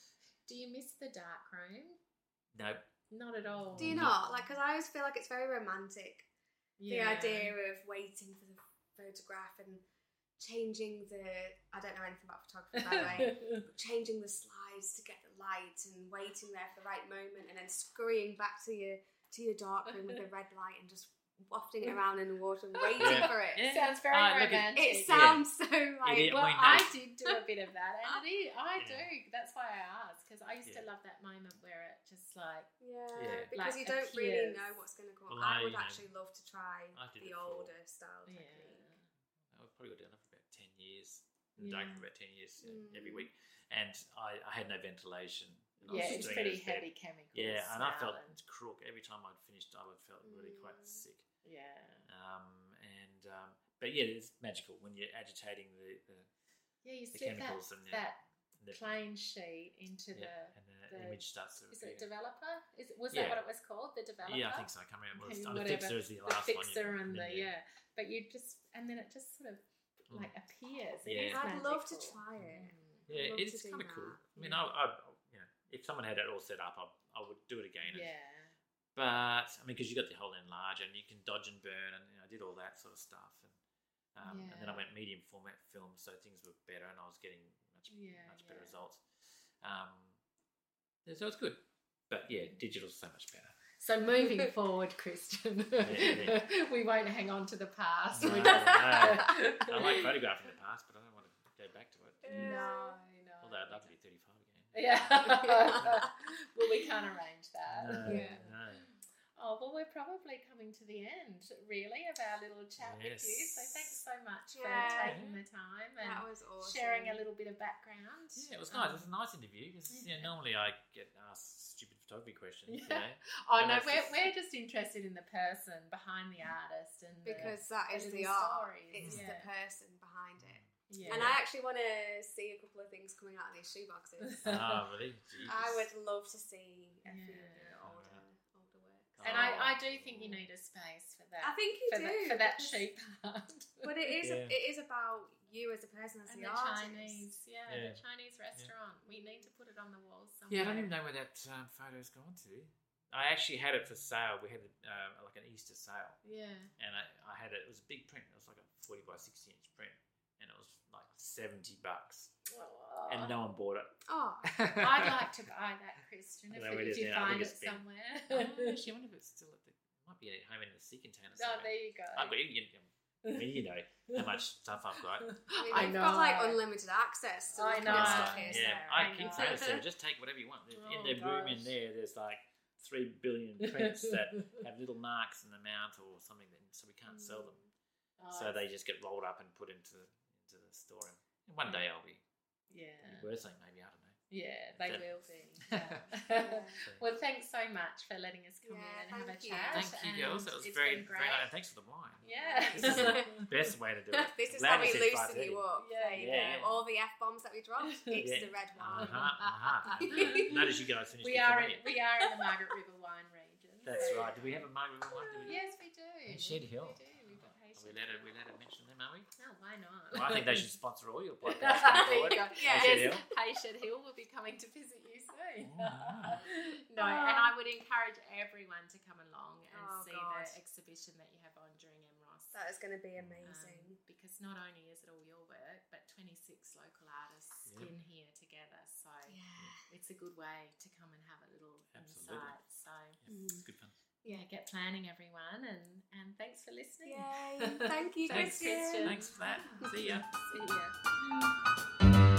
Do you miss the dark room? No, Not at all. Do you not? Like, because I always feel like it's very romantic. Yeah. The idea of waiting for the photograph and changing the. I don't know anything about photography, by the way, (laughs) changing the slides to get the light and waiting there for the right moment and then scurrying back to your to your dark room with the (laughs) red light and just wafting it (laughs) around in the water and waiting Yeah. for it. Yeah. Sounds very Ah, look at- romantic. It sounds so like. is. well, I mean, I no. did do a bit of that, and it is, I Yeah. do. That's why I asked because I used to love that moment where it just like Yeah, Yeah. because Like you don't really know what's going to come. Well. I I, would you know, actually love to try the older style yeah. technique. I've probably got down for about ten years. In the dark Yeah. for about ten years you know, every Mm. week, and I, I had no ventilation. and Yeah, it's pretty it instead. heavy chemicals. Yeah, and I felt smell and- crook every time I'd finished. I would felt really quite Mm. sick. Yeah, Um, and um, but yeah, it's magical when you're agitating the, the, yeah. You the slip that, chemicals and the, that the plain sheet into yeah, and the, the- image starts to the. Is it developer? Is it, was Yeah. that what it was called? The developer. Yeah, I think so. I can't remember. Okay, Well, the whatever. fixer is the The last one. fixer and the then yeah, but you just and then it just sort of Mm. like appears. Yeah. is I'd love to try it. Mm. Yeah, it's kind of cool. I mean, Yeah. I, I, you know, if someone had it all set up, I, I would do it again. Yeah. But I mean, because you got the whole enlarge and you can dodge and burn, and you know, I did all that sort of stuff. And um, and then I went medium format film, so things were better, and I was getting much Yeah, much better results. Um, yeah, so it's good. But yeah, digital's so much better. So moving (laughs) forward, Christian, Yeah, (laughs) we won't hang on to the past. No, no. (laughs) I like photographing the past, but I don't want to go back to it. No, no. Although I'd love to be 35 again. Yeah. well, we can't arrange that. No, Yeah. No. Oh, well, we're probably coming to the end, really, of our little chat with you. So thanks so much Yeah. for taking the time and That was awesome. sharing a little bit of background. Yeah, it was nice. It was a Um, nice interview because you yeah. know, normally I get asked stupid photography questions. You Yeah. know? Oh And no, we're, just- we're just interested in the person behind the artist and because that the is the little art. It's yeah. the person behind it. yeah. And I actually want to see a couple of things coming out of these shoe boxes. Ah, really? Jesus. I would love to see a few of Yeah. the older, older works. and I, I do think you need a space for that. I think you for, do that, for that because- cheap part. (laughs) But it is Yeah. it is about you as a person as and the, the artist. Chinese, yeah, Yeah. the Chinese restaurant. We need to put it on the walls somewhere. Yeah, I don't even know where that um, photo's gone to. I actually had it for sale. We had uh, like an Easter sale, Yeah. and I, I had it. It was a big print. It was like a forty by sixty inch print, and it was like seventy bucks, oh. and no one bought it. Oh, I'd like to buy that, Christian, (laughs) if, I don't know where if it is you now. Find it been- somewhere. oh, actually, I wonder if it's still at the. It might be at home in the sea container. oh, there you go. Oh, I've got, you, I mean, you know how much (laughs) stuff I've got. I mean, I you've know. got like unlimited access to I look know. at stuff here. Yeah, Sarah. I, I keep know. saying to (laughs) just take whatever you want. in Oh, the room in there, there's like three billion prints that have little marks in the mount or something, that, so we can't sell mm. them. Oh, So they just get rolled up and put into into the store. And one day I'll be, yeah, be worth something, maybe I don't know. yeah, they That- will be. (laughs) Yeah. (laughs) well, thanks so much for letting us come Yeah, in and have a thank you. chat. Thank you, girls. It was it's very, been very nice. And thanks for the wine. Yeah. This is the (laughs) best way to do it. this is Glad how we said loosen you up. Yeah, There you yeah, yeah. All the f bombs that we dropped. It's Yeah. the red wine. Uh-huh, uh-huh. Notice you guys finished we are in, we are in the Margaret River wine region. That's so- right. Do we have a Margaret River one? Do we- Yes, we do. And Shed Hill. We do. We've got Are we let it, we let it mention them, are we? No, why not? Well, I think they (laughs) should sponsor all your podcasts (laughs) going There you forward. go. Yeah. Shed Yes, Hill. Hay Shed Hill will be coming to visit you soon. Oh. (laughs) no, and I would encourage everyone to come along and Oh, see God. the exhibition that you have on during MROS. That is going to be Um, amazing. because not only is it all your work, but 26 local artists Yep. in here together. So yeah. it's a good way to come and have a little Absolutely. insight. So Yeah, It's good fun. Yeah, get planning, everyone, and and thanks for listening. Yay! Thank you, (laughs) Thanks, Christian. Christian. Thanks for that. See ya. See ya. Mm.